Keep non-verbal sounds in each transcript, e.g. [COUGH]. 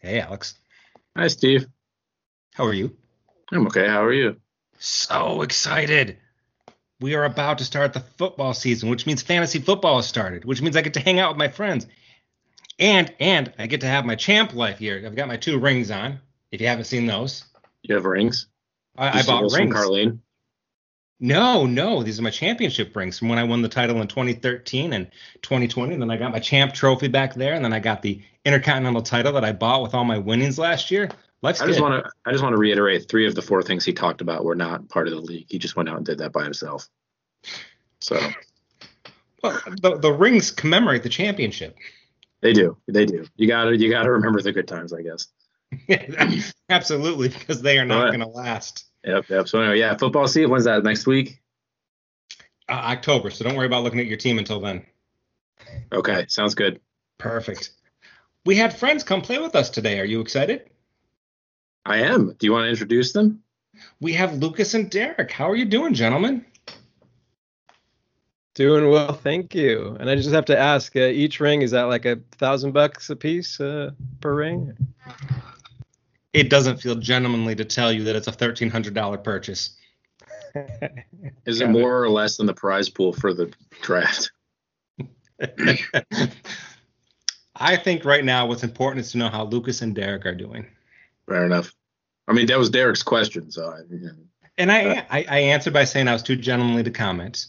Hey, Alex. Hi, Steve. How are you? I'm okay. How are you? So excited. We are about to start the football season, which means fantasy football has started, which means I get to hang out with my friends. And and I get to have my champ life here. I've got my two rings on. If you haven't seen those. You have rings? I, I bought rings. From Carlene? No, no, these are my championship rings from when I won the title in 2013 and 2020. And then I got my champ trophy back there, and then I got the intercontinental title that I bought with all my winnings last year. Life's I just want to I just want to reiterate three of the four things he talked about were not part of the league. He just went out and did that by himself. So, well, the, the rings commemorate the championship. They do, they do. You gotta you gotta remember the good times, I guess. [LAUGHS] Absolutely, because they are not right. going to last. Yep, yep. So anyway, yeah, football season. When's that? Next week? Uh, October. So don't worry about looking at your team until then. Okay, sounds good. Perfect. We had friends come play with us today. Are you excited? I am. Do you want to introduce them? We have Lucas and Derek. How are you doing, gentlemen? Doing well, thank you. And I just have to ask, uh, each ring is that like a thousand bucks a piece uh, per ring? It doesn't feel gentlemanly to tell you that it's a thirteen hundred dollar purchase. [LAUGHS] Is it more or less than the prize pool for the draft? [LAUGHS] I think right now what's important is to know how Lucas and Derek are doing. Fair enough. I mean, that was Derek's question, so. I, you know, and I, uh, I, I answered by saying I was too gentlemanly to comment.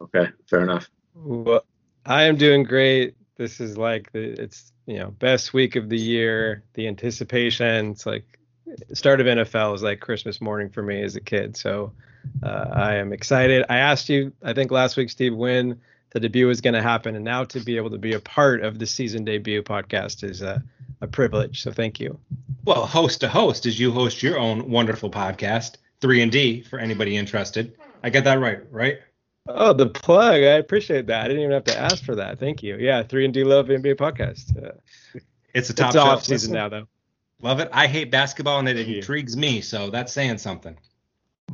Okay, fair enough. Well, I am doing great. This is like the it's you know best week of the year. The anticipation. It's like start of NFL is like Christmas morning for me as a kid. So uh, I am excited. I asked you, I think last week, Steve, when the debut was going to happen, and now to be able to be a part of the season debut podcast is a, a privilege. So thank you. Well, host to host, as you host your own wonderful podcast, three and D, for anybody interested. I get that right, right? Oh, the plug. I appreciate that. I didn't even have to ask for that. Thank you. Yeah, three and D Love NBA podcast. Uh, it's a top it's off season now, though. Love it. I hate basketball, and it intrigues me. So that's saying something.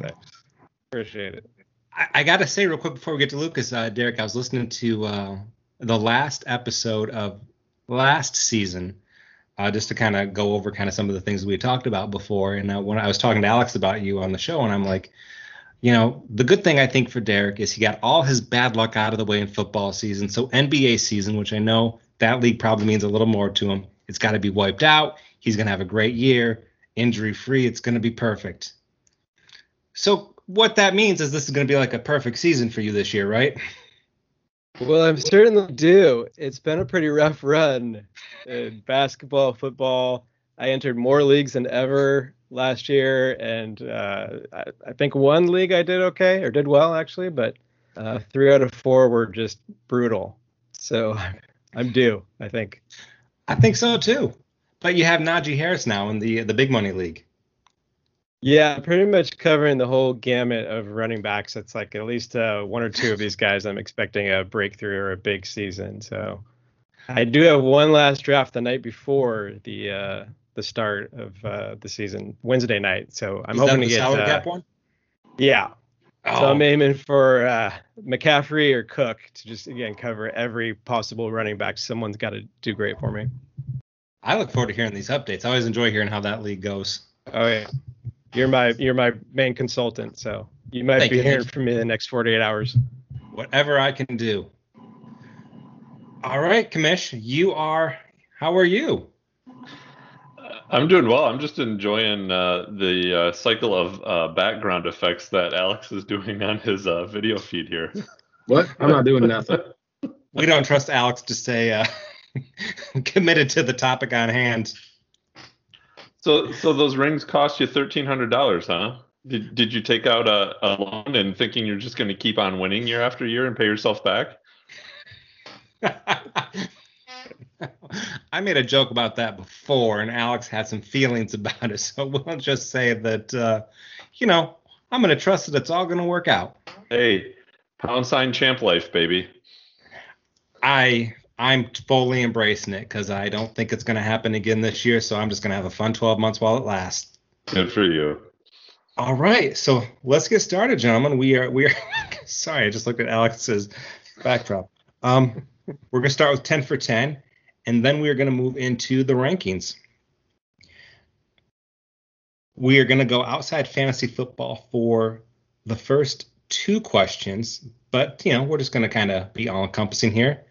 Thanks. Appreciate it. I, I got to say real quick before we get to Lucas, uh, Derek, I was listening to uh, the last episode of last season. Uh, just to kind of go over kind of some of the things we talked about before. And uh, when I was talking to Alex about you on the show, and I'm like, you know, the good thing I think for Derek is he got all his bad luck out of the way in football season. So NBA season, which I know that league probably means a little more to him, it's got to be wiped out. He's going to have a great year, injury free. It's going to be perfect. So what that means is this is going to be like a perfect season for you this year, right? Well, I'm certainly due. It's been a pretty rough run in basketball, football. I entered more leagues than ever last year, and uh, I, I, think one league I did okay or did well actually, but uh, three out of four were just brutal. So [LAUGHS] I'm due, I think. I think so too. But you have Najee Harris now in the the big money league. Yeah, pretty much covering the whole gamut of running backs. It's like at least uh, one or two of these guys I'm expecting a breakthrough or a big season. So I do have one last draft the night before the uh, the start of uh, the season, Wednesday night. So I'm Is hoping to get. Salary uh, cap one? Yeah. Oh. So I'm aiming for uh, McCaffrey or Cook to just again cover every possible running back. Someone's got to do great for me. I look forward to hearing these updates. I always enjoy hearing how that league goes. Oh yeah, you're my you're my main consultant, so you might Thank be you. hearing from me in the next 48 hours. Whatever I can do. All right, Kamish, you are. How are you? I'm doing well. I'm just enjoying uh, the uh, cycle of uh, background effects that Alex is doing on his uh, video feed here. What? I'm not doing nothing. We don't trust Alex to stay uh, [LAUGHS] committed to the topic on hand. So, so those rings cost you thirteen hundred dollars, huh? Did Did you take out a, a loan and thinking you're just going to keep on winning year after year and pay yourself back? [LAUGHS] [LAUGHS] I made a joke about that before, and Alex had some feelings about it. [LAUGHS] So we'll just say that, uh, you know, I'm going to trust that it's all going to work out. Hey, pound sign champ life, baby. I I'm fully embracing it because I don't think it's going to happen again this year. So I'm just going to have a fun 12 months while it lasts. Good for you. All right, so let's get started, gentlemen. We are we are [LAUGHS] sorry, I just looked at Alex's backdrop. Um, we're gonna start with 10 for 10 and then we are going to move into the rankings. We are going to go outside fantasy football for the first two questions, but you know we're just going to kind of be all encompassing here.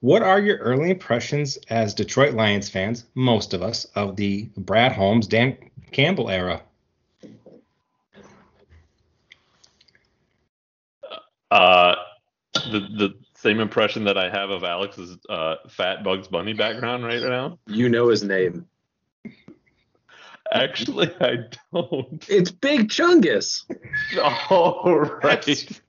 What are your early impressions as Detroit Lions fans, most of us, of the Brad Holmes, Dan Campbell era? Uh, the the same impression that I have of Alex's uh, fat Bugs Bunny background right now. You know his name. Actually, I don't. It's Big Chungus. Oh, [LAUGHS] right.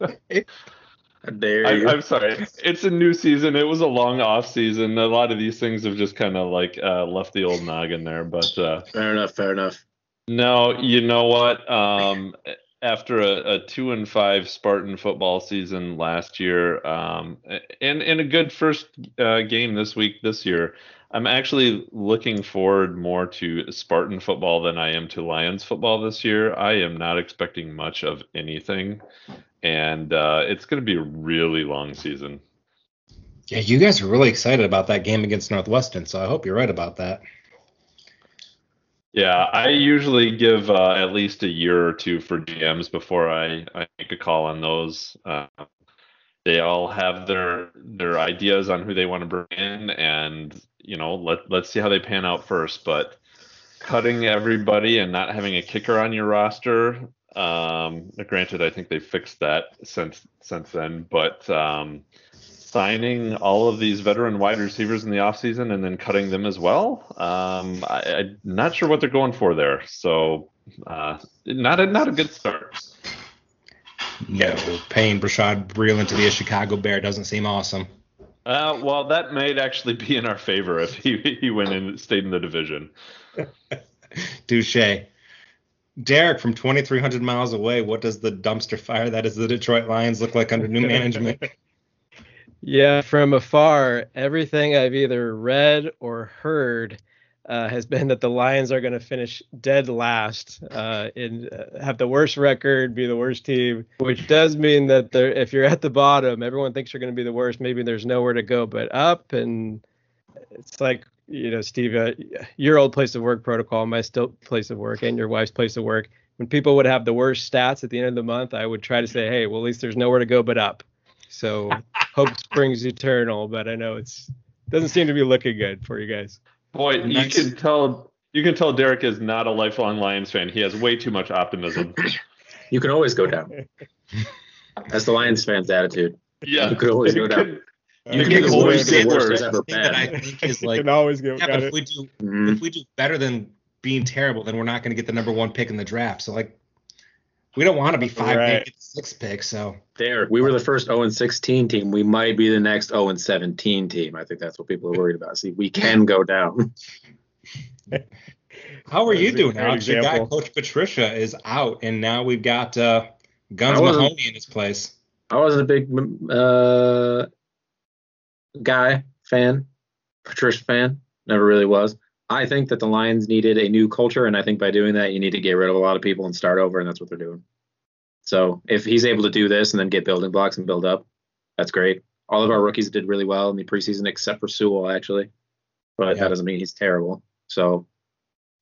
How dare I, I'm sorry. It's a new season. It was a long off season. A lot of these things have just kind of like uh, left the old noggin there. But uh, fair enough. Fair enough. no, you know what? Um, after a, a two and five Spartan football season last year, um, and a good first uh, game this week this year, I'm actually looking forward more to Spartan football than I am to Lions football this year. I am not expecting much of anything, and uh, it's going to be a really long season. Yeah, you guys are really excited about that game against Northwestern, so I hope you're right about that. Yeah, I usually give uh, at least a year or two for GMs before I, I make a call on those. Uh, they all have their their ideas on who they want to bring in, and you know let let's see how they pan out first. But cutting everybody and not having a kicker on your roster, um, granted, I think they fixed that since since then, but um, signing all of these veteran wide receivers in the offseason and then cutting them as well. Um, I, I'm not sure what they're going for there. So uh, not a not a good start. No, paying Brashad Breeland to be a Chicago Bear doesn't seem awesome. Uh, well, that might actually be in our favor if he he went and stayed in the division. [LAUGHS] Touche. Derek, from 2,300 miles away, what does the dumpster fire that is the Detroit Lions look like under new [LAUGHS] management? Yeah, from afar, everything I've either read or heard uh, has [LAUGHS] been that the Lions are going to finish dead last uh, and uh, have the worst record, be the worst team, which does mean that if you're at the bottom, everyone thinks you're going to be the worst. Maybe there's nowhere to go but up. And it's like, you know, Steve, uh, your old place of work protocol, my still place of work, and your wife's place of work. When people would have the worst stats at the end of the month, I would try to say, hey, well, at least there's nowhere to go but up. So hope springs eternal, but I know it's doesn't seem to be looking good for you guys. Boy, you can tell you can tell Derek is not a lifelong Lions fan. He has way too much optimism. [CLEARS THROAT] You can always go down. That's the Lions fans' attitude. Yeah, You could always go down. You You can can get the always get worse. is ever thing that I think is You like, can always go. yeah, but if we do Mhm. if we do better than being terrible, then we're not going to get the number one pick in the draft. So like, we don't want to be five, Right. maybe six picks. So There, we were the first 0 and 16 team. We might be the next 0 and 17 team. I think that's what people are worried about. See, we can go down. [LAUGHS] how are you doing, Alex? Your guy, example. Coach Patricia, is out, and now we've got uh, Guns I wasn't- Mahoney in his place. I wasn't a big uh, guy fan, Patricia fan. Never really was. I think that the Lions needed a new culture, and I think by doing that, you need to get rid of a lot of people and start over, and that's what they're doing. So if he's able to do this and then get building blocks and build up, that's great. All of our rookies did really well in the preseason, except for Sewell, actually. But Yeah. that doesn't mean he's terrible. So,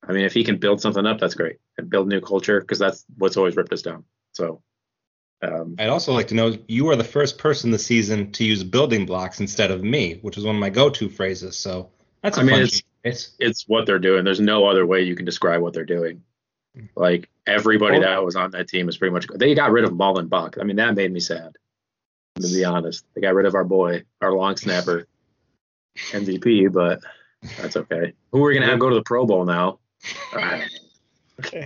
I mean, if he can build something up, that's great. And build new culture, because that's what's always ripped us down. So, um, I'd also like to know you are the first person this season to use building blocks instead of me, which is one of my go-to phrases. So that's a I mean, fun it's- it's what they're doing. There's no other way you can describe what they're doing. Like everybody Well- that was on that team is pretty much they got rid of Muhlbach. I mean, that made me sad. To be honest, they got rid of our boy, our long snapper, [LAUGHS] MVP, but that's okay. Who are we gonna have go to the Pro Bowl now? [LAUGHS] Know.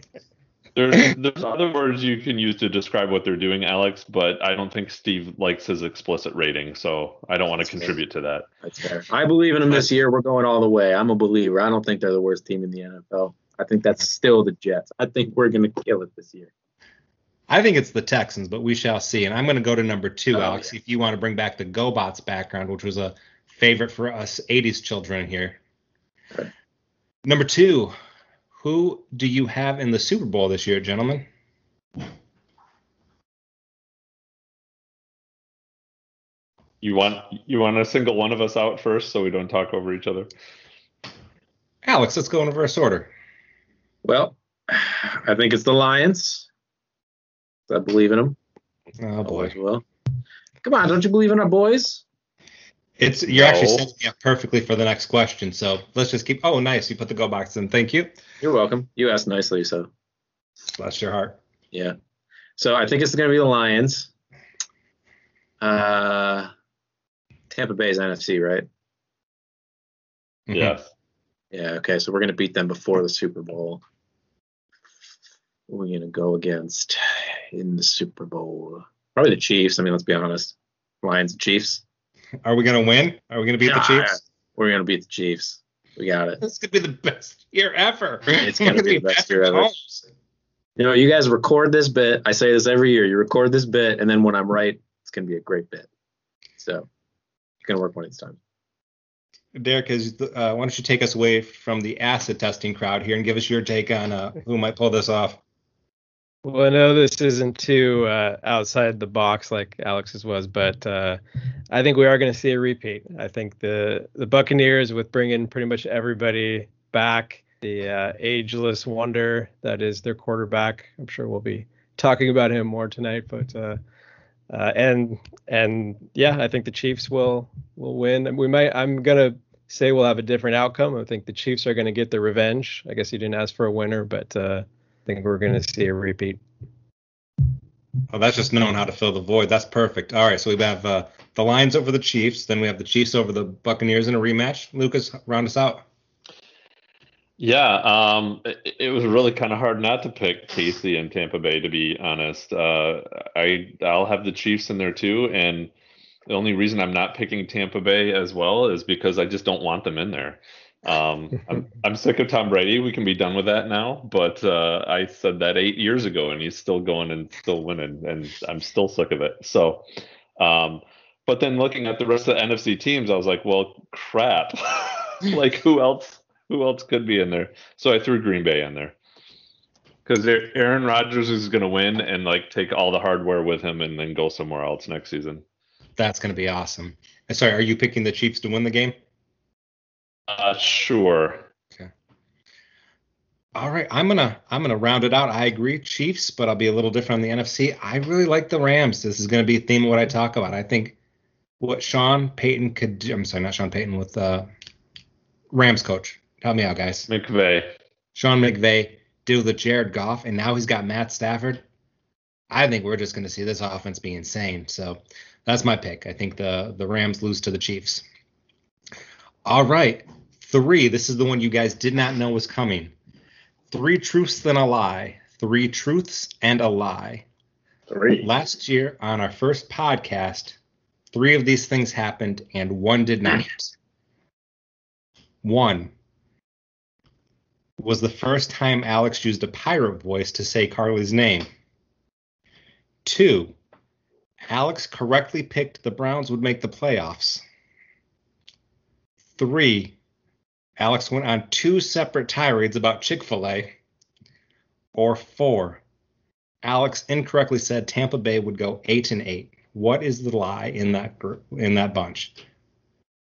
There's [LAUGHS] there's other words you can use to describe what they're doing, Alex, but I don't think Steve likes his explicit rating, so I don't want to That's fair. contribute to that. That's fair. I believe in them this year. We're going all the way. I'm a believer. I don't think they're the worst team in the NFL. I think that's still the Jets. I think we're gonna kill it this year. I think it's the Texans, but we shall see. And I'm going to go to number two, Oh, Alex, yeah. if you want to bring back the GoBots background, which was a favorite for us 80s children here. Okay. Number two, who do you have in the Super Bowl this year, gentlemen? You want you want to single one of us out first so we don't talk over each other. Alex, let's go in reverse order. Well, I think it's the Lions. I believe in them. Oh boy. Always will. Come on, don't you believe in our boys? It's you're actually No. setting me up perfectly for the next question. So let's just keep. Oh, nice. You put the GoBots in. Thank you. You're welcome. You asked nicely, so Bless your heart. yeah. So I think it's going to be the Lions. Uh, Tampa Bay's NFC, right? Mhm. Yes. Yeah. Okay. So we're going to beat them before the Super Bowl. We're going to go against in the Super Bowl? Probably the Chiefs. I mean, let's be honest. Lions, and Chiefs. Are we gonna win? Are we gonna beat the Chiefs? We're going to beat the Chiefs. We got it. This could be the best year ever. [LAUGHS] It's gonna be the best year ever. Mahomes. You know, you guys record this bit. I say this every year. You record this bit, and then when I'm right, it's going to be a great bit. So it's going to work when it's these times. Derek, is, uh, why don't you take us away from the acid testing crowd here and give us your take on uh, who might pull this off? Well, I know this isn't too uh, outside the box like Alex's was, but uh, I think we are going to see a repeat. I think the the Buccaneers, with bringing pretty much everybody back, the uh, ageless wonder that is their quarterback. I'm sure we'll be talking about him more tonight, but uh, uh, and and yeah, I think the Chiefs will will win. We might. I'm gonna say we'll have a different outcome. I think the Chiefs are going to get their revenge. I guess you didn't ask for a winner, but. I think we're going to see a repeat. Oh, that's just knowing how to fill the void. That's perfect. All right, so we have uh, the Lions over the Chiefs, then we have the Chiefs over the Buccaneers in a rematch. Lucas, round us out. Yeah, um, it, it was really kind of hard not to pick KC and Tampa Bay, to be honest. Uh, I I'll have the Chiefs in there too, and the only reason I'm not picking Tampa Bay as well is because I just don't want them in there. Um, I'm I'm sick of Tom Brady. We can be done with that now. But uh, I said that eight years ago, and he's still going and still winning, and I'm still sick of it. So, um, but then looking at the rest of the NFC teams, I was like, well, crap. [LAUGHS] like who else? Who else could be in there? So I threw Green Bay in there because Aaron Rodgers is going to win and like take all the hardware with him and then go somewhere else next season. That's going to be awesome. Sorry, are you picking the Chiefs to win the game? Uh, sure. Okay. All right, I'm gonna I'm gonna round it out. I agree, Chiefs, but I'll be a little different on the NFC. I really like the Rams. This is gonna be a theme of what I talk about. I think what Sean Payton could do. I'm sorry, not Sean Payton with uh, Rams coach. Help me out, guys. McVay. Sean McVay did with Jared Goff, and now he's got Matt Stafford. I think we're just going to see this offense be insane. So that's my pick. I think the the Rams lose to the Chiefs. All right, three. This is the one you guys did not know was coming. Three truths and a lie. Three truths and a lie. Three. Last year on our first podcast, three of these things happened and one did not. [CLEARS THROAT] One was the first time Alex used a pirate voice to say Carly's name. Two, Alex correctly picked the Browns would make the playoffs. Three, Alex went on two separate tirades about Chick fil A. Or four, Alex incorrectly said Tampa Bay would go eight and eight. What is the lie in that group in that bunch?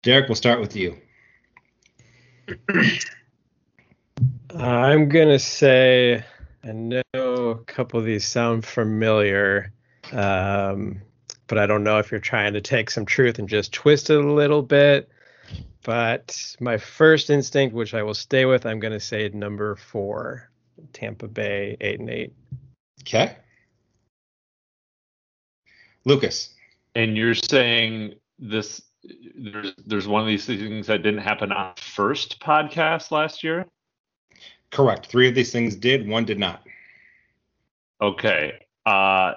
Derek, we'll start with you. [CLEARS THROAT] I'm gonna say I know a couple of these sound familiar, um, but I don't know if you're trying to take some truth and just twist it a little bit. But my first instinct, which I will stay with, I'm gonna say number four, Tampa Bay, eight and eight. Okay. Lucas. And you're saying this there's there's one of these things that didn't happen on first podcast last year? Correct. Three of these things did, one did not. Okay. Uh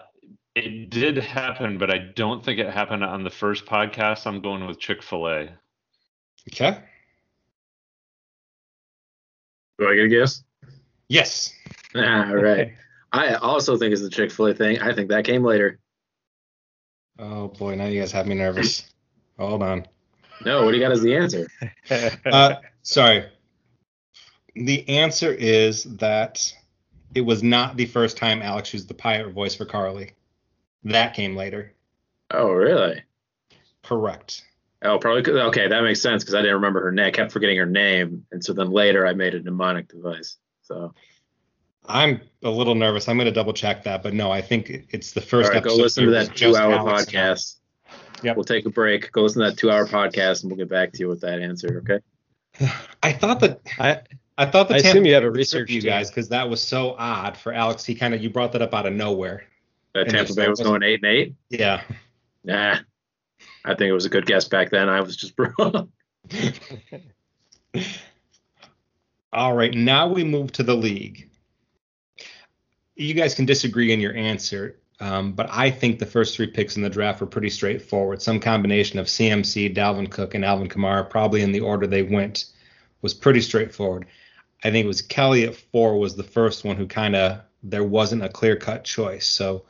it did happen, but I don't think it happened on the first podcast. I'm going with Chick-fil-A. Okay. Do I get a guess? Yes. All right. I also think it's the Chick Fil A thing. I think that came later. Oh boy, now you guys have me nervous. [LAUGHS] Hold on. No, what do you got as the answer? [LAUGHS] Uh, sorry. The answer is that it was not the first time Alex used the pirate voice for Carly. That came later. Oh, really? Correct. Oh, probably. Okay, that makes sense because I didn't remember her name. I kept forgetting her name, and so then later I made a mnemonic device. So I'm a little nervous. I'm going to double check that, but no, I think it's the first All right, go episode. listen to that two-hour Alex and I. podcast. Yep. We'll take a break. Go listen to that two-hour podcast, and we'll get back to you with that answer. Okay. [SIGHS] I thought that I I thought the I Tampa assume you have Bay a research you guys because that was so odd for Alex. He kind of you brought that up out of nowhere. That Tampa Bay was going eight and eight. Yeah. Nah. I think it was a good guess back then. I was just [LAUGHS] wrong. [LAUGHS] All right, now we move to the league. You guys can disagree in your answer, um, but I think the first three picks in the draft were pretty straightforward. Some combination of CMC, Dalvin Cook, and Alvin Kamara, probably in the order they went, was pretty straightforward. I think it was Kelly at four was the first one who kind of there wasn't a clear cut choice. So,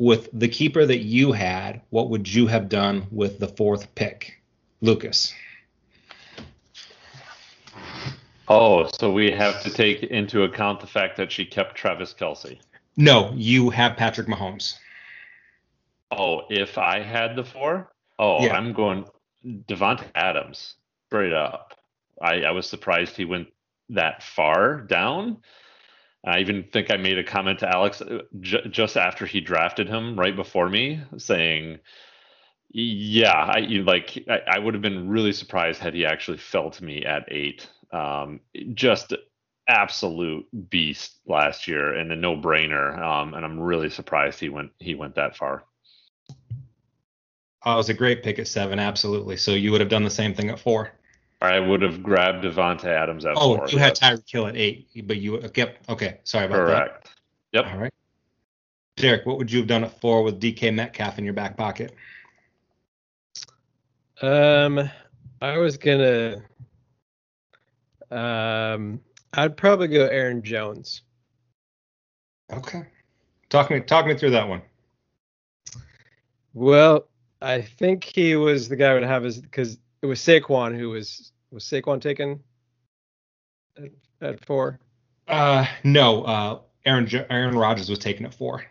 with the keeper that you had, what would you have done with the fourth pick, Lucas? Oh, so we have to take into account the fact that she kept Travis Kelce. No, you have Patrick Mahomes. Oh, if I had the four, oh, Yeah. I'm going Davante Adams straight up. I, I was surprised he went that far down. I even think I made a comment to Alex uh, j- just after he drafted him, right before me, saying, "Yeah, I like I, I would have been really surprised had he actually fell to me at eight. Um, just absolute beast last year and a no-brainer. Um, and I'm really surprised he went he went that far. Oh, it was a great pick at seven, absolutely. So you would have done the same thing at four. I would have grabbed Davante Adams at Oh, four. you had yes. Tyreek Hill at eight, but you kept okay. Sorry about Correct. that. Correct. Yep. All right, Derek, what would you have done at four with DK Metcalf in your back pocket? Um, I was gonna. Um, I'd probably go Aaron Jones. Okay, talk me talk me through that one. Well, I think he was the guy would have his because it was Saquon who was was Saquon taken at, at four. Uh, no, uh, Aaron Aaron Rodgers was taken at four.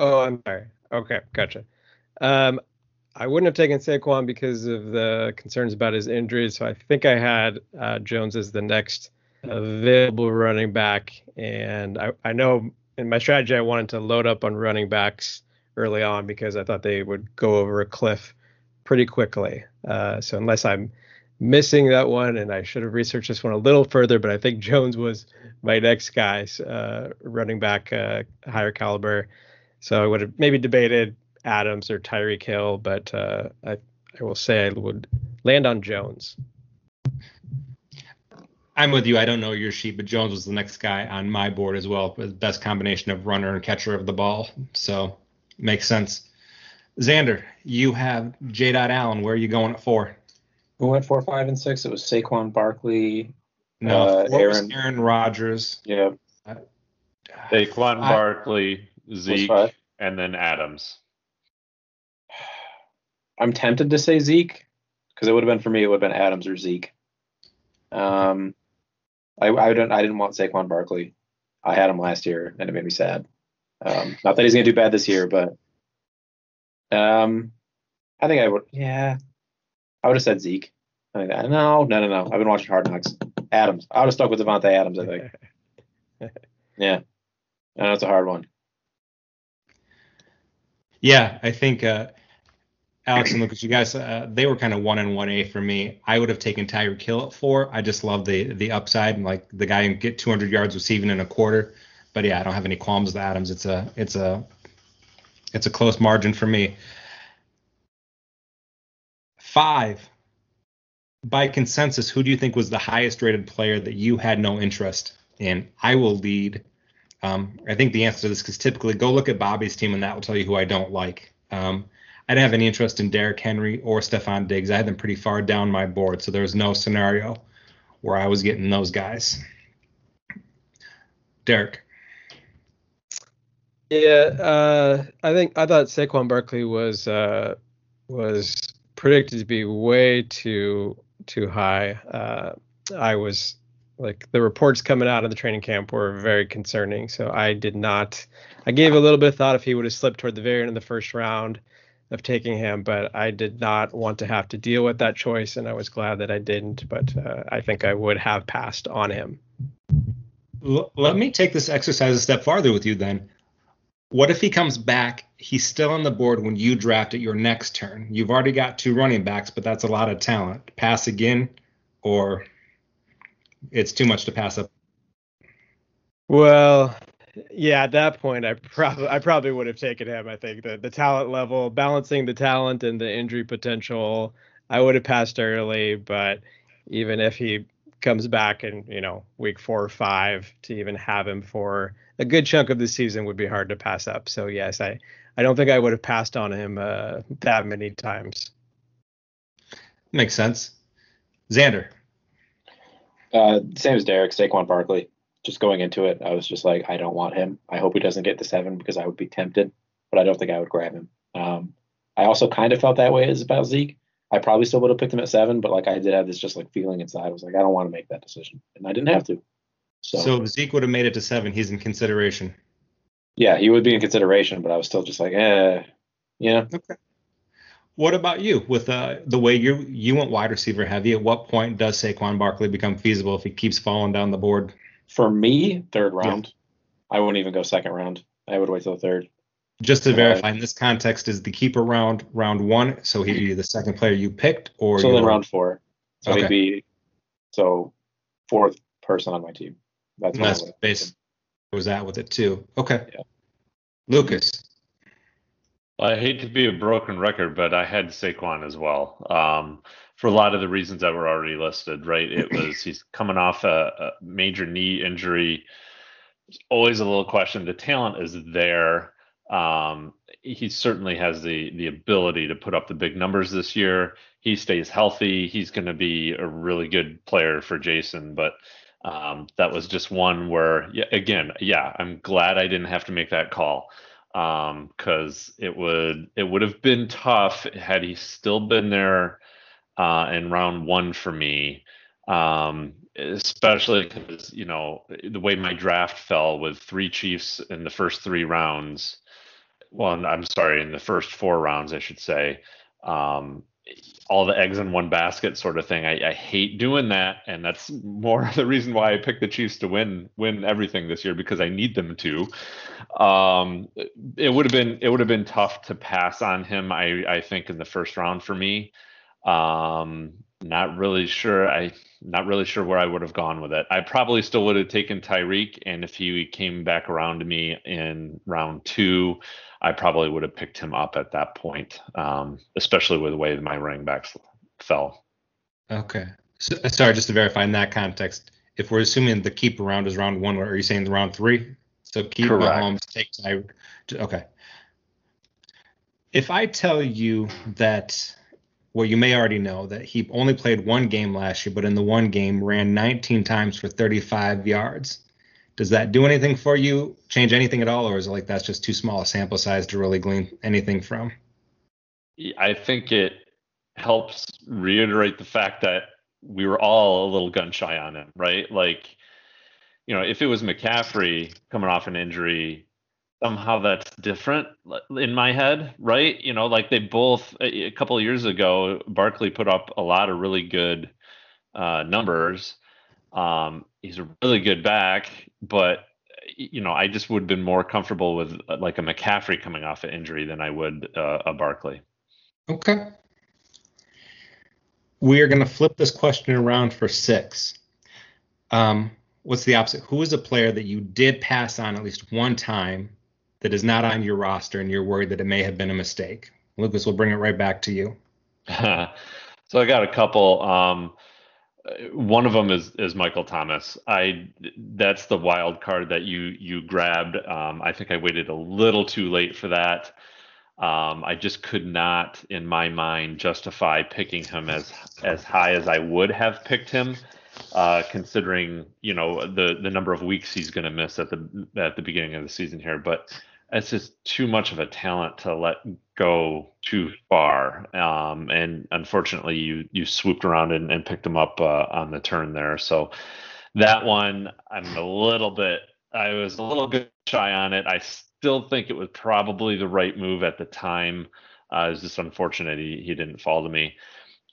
Oh, I'm sorry. Okay, gotcha. Um, I wouldn't have taken Saquon because of the concerns about his injuries. So I think I had uh, Jones as the next available running back, and I, I know in my strategy I wanted to load up on running backs early on because I thought they would go over a cliff pretty quickly. Uh, so unless I'm missing that one, and I should have researched this one a little further, but I think [LAUGHS] Jones was my next guy, uh, running back, uh, higher caliber. So I would have maybe debated Adams or Tyreek Hill, but uh, I I will say I would land on Jones. I'm with you. I don't know your sheet, but Jones was the next guy on my board as well. Best combination of runner and catcher of the ball. So makes sense. Xander, you have J. Dot Allen. Where are you going at four? Who went four, five, and six? It was Saquon Barkley. No, Uh, what was Aaron- Aaron Rodgers? Yeah, Saquon I- Barkley, Zeke, and then Adams. I'm tempted to say Zeke because it would have been for me. It would have been Adams or Zeke. Um, I I don't I didn't want Saquon Barkley. I had him last year and it made me sad. Um, not that he's gonna do bad this year, but um, I think I would. Yeah, I would have said Zeke. I think that, no, no, no, no. I've been watching Hard Knocks. Adams. I would have stuck with Davante Adams. I think. [LAUGHS] Yeah, I know it's a hard one. Yeah, I think uh, Alex and Lucas, you guys, uh, they were kind of one and one A for me. I would have taken Tyreek Hill at four. I just love the the upside and like the guy can get 200 yards receiving in a quarter. But yeah, I don't have any qualms with Adams. It's a it's a it's a close margin for me. Five. By consensus, who do you think was the highest rated player that you had no interest in? I will lead. Um, I think the answer to this because typically go look at Bobby's team and that will tell you who I don't like. Um, I didn't have any interest in Derrick Henry or Stefon Diggs. I had them pretty far down my board, so there was no scenario where I was getting those guys. Derek. Yeah, uh, I think I thought Saquon Barkley was uh, was predicted to be way too too high. Uh, I was like the reports coming out of the training camp were very concerning, so I did not. I gave a little bit of thought if he would have slipped toward the very end of the first round of taking him, but I did not want to have to deal with that choice, and I was glad that I didn't. But uh, I think I would have passed on him. L- let me take this exercise a step farther with you then. What if he comes back? He's still on the board when you draft at your next turn. You've already got two running backs, but that's a lot of talent. Pass again, or it's too much to pass up. Well, yeah, at that point, I probably I probably would have taken him. I think the the talent level, balancing the talent and the injury potential, I would have passed early. But even if he comes back in you know week four or five, to even have him for a good chunk of the season would be hard to pass up. So yes, I I don't think I would have passed on him uh, that many times. Makes sense. Xander. Uh, same as Derek, Saquon Barkley. Just going into it, I was just like, I don't want him. I hope he doesn't get the seven because I would be tempted, but I don't think I would grab him. Um, I also kind of felt that way as about Zeke. I probably still would have picked him at seven, but like I did have this just like feeling inside. I was like, I don't want to make that decision, and I didn't have to. So, So Zeke would have made it to seven. He's in consideration. yeah, he would be in consideration, but I was still just like, eh, yeah. Okay. What about you? With uh, the way you you went wide receiver heavy, at what point does Saquon Barkley become feasible if he keeps falling down the board? For me, third round. I wouldn't even go second round. I would wait till the third. Just to Right. verify, in this context, is the keeper round round one, so he'd be the second player you picked, or so then round four. So Okay. he'd be so fourth person on my team. That's And what I that's would've base was that with it too. Okay. Yeah. Lucas. I hate to be a broken record, but I had Saquon as well. Um, for a lot of the reasons that were already listed, right? It [CLEARS THROAT] was he's coming off a, a major knee injury. It's always a little question. The talent is there. Um, he certainly has the the ability to put up the big numbers this year. He stays healthy. He's going to be a really good player for Jason, but um, that was just one where, yeah, again, yeah, I'm glad I didn't have to make that call um because it would it would have been tough had he still been there uh in round one for me um especially because you know the way my draft fell with three chiefs in the first three rounds well i'm sorry in the first four rounds i should say um all the eggs in one basket sort of thing. I, I hate doing that, and that's more the reason why I picked the Chiefs to win win everything this year because I need them to. Um, it would have been it would have been tough to pass on him. I I think in the first round for me. Um, not really sure. I not really sure where I would have gone with it. I probably still would have taken Tyreek, and if he came back around to me in round two, I probably would have picked him up at that point, um, especially with the way my running backs fell. Okay. So, sorry, just to verify in that context, if we're assuming the keep round is round one, are you saying the round three? So keep Correct. Mahomes, take Tyreek. Okay. If I tell you that, well, you may already know that he only played one game last year, but in the one game ran 19 times for 35 yards. Does that do anything for you? Change anything at all, or is it like that's just too small a sample size to really glean anything from? I think it helps reiterate the fact that we were all a little gun shy on him, right? Like, you know, if it was McCaffrey coming off an injury, somehow that's different in my head, right? You know, like they both a couple of years ago, Barkley put up a lot of really good uh, numbers. Um, he's a really good back, but you know, I just would have been more comfortable with uh, like a McCaffrey coming off an injury than I would uh, a Barkley. Okay. We are going to flip this question around for six. Um, what's the opposite? Who is a player that you did pass on at least one time that is not on your roster and you're worried that it may have been a mistake? Lucas, we'll bring it right back to you. [LAUGHS] so I got a couple. Um, one of them is is Michael Thomas. I that's the wild card that you you grabbed. Um, I think I waited a little too late for that. Um, I just could not, in my mind, justify picking him as as high as I would have picked him, uh, considering you know the the number of weeks he's going to miss at the at the beginning of the season here. But it's just too much of a talent to let go too far. Um, and unfortunately, you you swooped around and, and picked him up uh, on the turn there. So that one, I'm a little bit. I was a little bit shy on it. I still think it was probably the right move at the time. Uh, it's just unfortunate he, he didn't fall to me.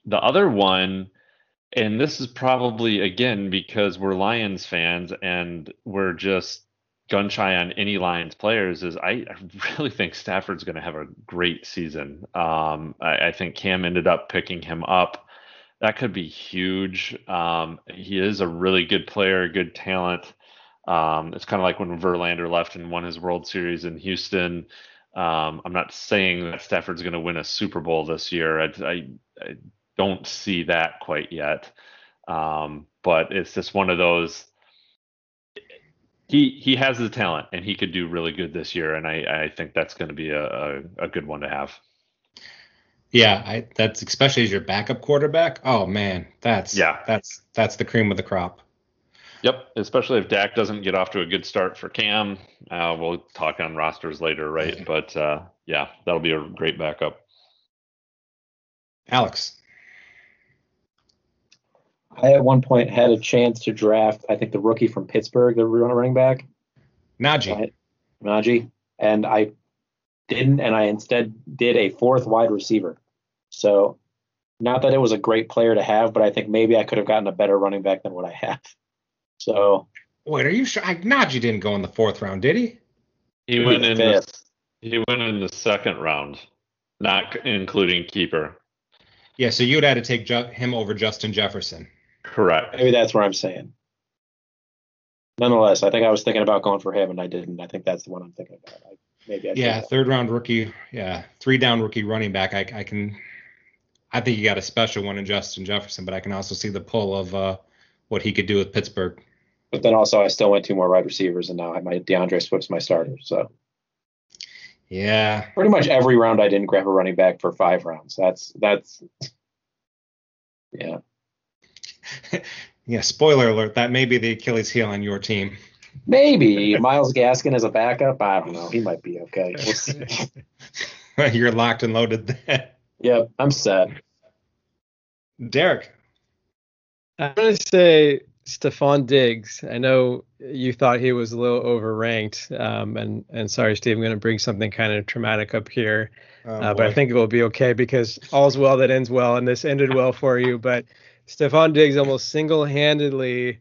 The other one, and this is probably again because we're Lions fans and we're just gun shy on any Lions players. Is I, I really think Stafford's going to have a great season. Um, I, I, think Cam ended up picking him up. That could be huge. Um, he is a really good player, good talent. Um, it's kind of like when Verlander left and won his World Series in Houston. Um, I'm not saying that Stafford's going to win a Super Bowl this year. I, I, I don't see that quite yet. Um, but it's just one of those. He he has the talent, and he could do really good this year, and I I think that's going to be a, a, a good one to have. Yeah, I, that's especially as your backup quarterback. Oh man, that's yeah, that's that's the cream of the crop. Yep, especially if Dak doesn't get off to a good start for Cam. Uh, we'll talk on rosters later, right? But uh, yeah, that'll be a great backup. Alex. I at one point had a chance to draft, I think the rookie from Pittsburgh, the running back. Najee. Najee. And I didn't, and I instead did a fourth wide receiver. So not that it was a great player to have, but I think maybe I could have gotten a better running back than what I have. So wait, are you sure? Najee didn't go in the fourth round, did he? He went in the, he went in the second round, not including keeper. Yeah, so you'd had to take Ju- him over Justin Jefferson. Correct. Maybe that's what I'm saying. Nonetheless, I think I was thinking about going for him, and I didn't. I think that's the one I'm thinking about. I, maybe I yeah, third round rookie. Yeah, three down rookie running back. I, I can. I think you got a special one in Justin Jefferson, but I can also see the pull of uh, what he could do with Pittsburgh. But then also, I still went two more wide receivers, and now I my D'Andre Swift's my starter. So yeah, pretty much every round I didn't grab a running back for five rounds. That's that's yeah. [LAUGHS] yeah. Spoiler alert: that may be the Achilles heel on your team. Maybe Myles Gaskin as a backup. I don't know. He might be okay. We'll [LAUGHS] You're locked and loaded then. Yep, I'm set. Derek. I'm gonna say Stefon Diggs. I know you thought he was a little overranked, um, and and sorry, Steve, I'm going to bring something kind of traumatic up here, oh, uh, but I think it will be okay because all's well that ends well, and this ended well for you. But Stefon Diggs almost single-handedly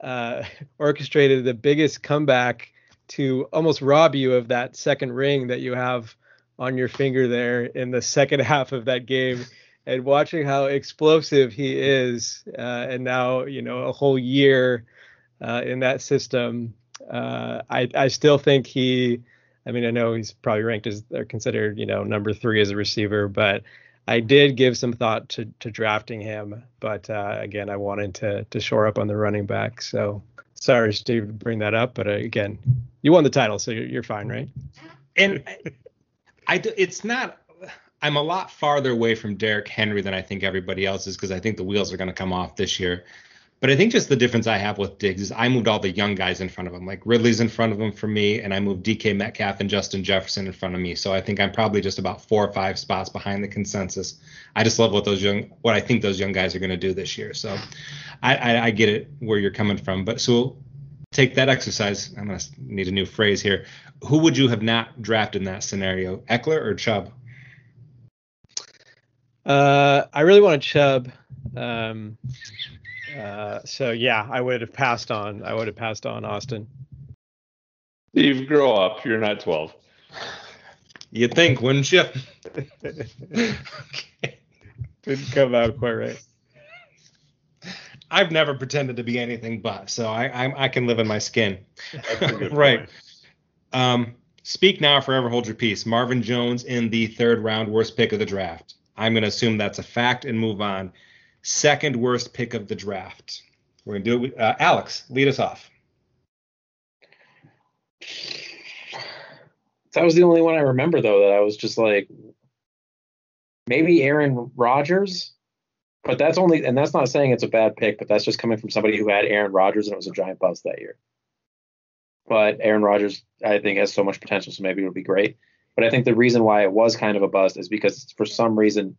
uh, [LAUGHS] orchestrated the biggest comeback to almost rob you of that second ring that you have on your finger there in the second [LAUGHS] half of that game and watching how explosive he is, uh, and now you know a whole year uh, in that system, uh, I I still think he. I mean, I know he's probably ranked as or considered you know number three as a receiver, but I did give some thought to to drafting him. But uh, again, I wanted to to shore up on the running back. So sorry, Steve, to bring that up, but uh, again, you won the title, so you're, you're fine, right? And I, do it's not I'm a lot farther away from Derrick Henry than I think everybody else is because I think the wheels are going to come off this year. But I think just the difference I have with Diggs is I moved all the young guys in front of him. Like Ridley's in front of him for me, and I moved DK Metcalf and Justin Jefferson in front of me. So I think I'm probably just about four or five spots behind the consensus. I just love what those young, what I think those young guys are going to do this year. So I, I, I get it where you're coming from. But so take that exercise. I'm gonna need a new phrase here. Who would you have not drafted in that scenario, Ekeler or Chubb? Uh, I really wanted Chubb. Um, uh, so yeah, I would have passed on. I would have passed on Austin. Steve, grow up. You're not 12. You'd think, wouldn't you? okay. [LAUGHS] Didn't come out quite right. I've never pretended to be anything but, so I I, I can live in my skin. [LAUGHS] right. Um, speak now, forever hold your peace. Marvin Jones in the third round, worst pick of the draft. I'm going to assume that's a fact and move on. Second worst pick of the draft. We're going to do it. With, uh, Alex, lead us off. That was the only one I remember, though, that I was just like, maybe Aaron Rodgers. But that's only, and that's not saying it's a bad pick, but that's just coming from somebody who had Aaron Rodgers and it was a giant bust that year. But Aaron Rodgers, I think, has so much potential, so maybe it'll be great. But I think the reason why it was kind of a bust is because for some reason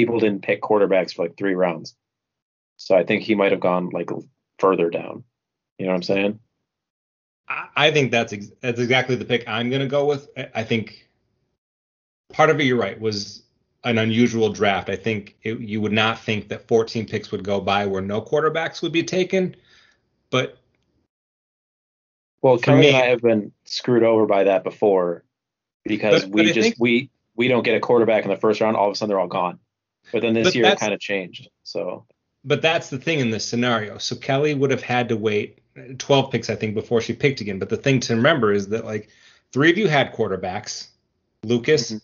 people didn't pick quarterbacks for like three rounds. So I think he might have gone like further down. You know what I'm saying? I think that's ex- that's exactly the pick I'm going to go with. I think part of it, you're right, was an unusual draft. I think it, you would not think that 14 picks would go by where no quarterbacks would be taken, but Well, For me- and I have been screwed over by that before because But- we but just think- we we don't get a quarterback in the first round. All of a sudden, they're all gone. But then this But year it kind of changed. So but that's the thing in this scenario. So Kelly would have had to wait 12 picks, I think, before she picked again. But the thing to remember is that like three of you had quarterbacks. Lucas, Mhm.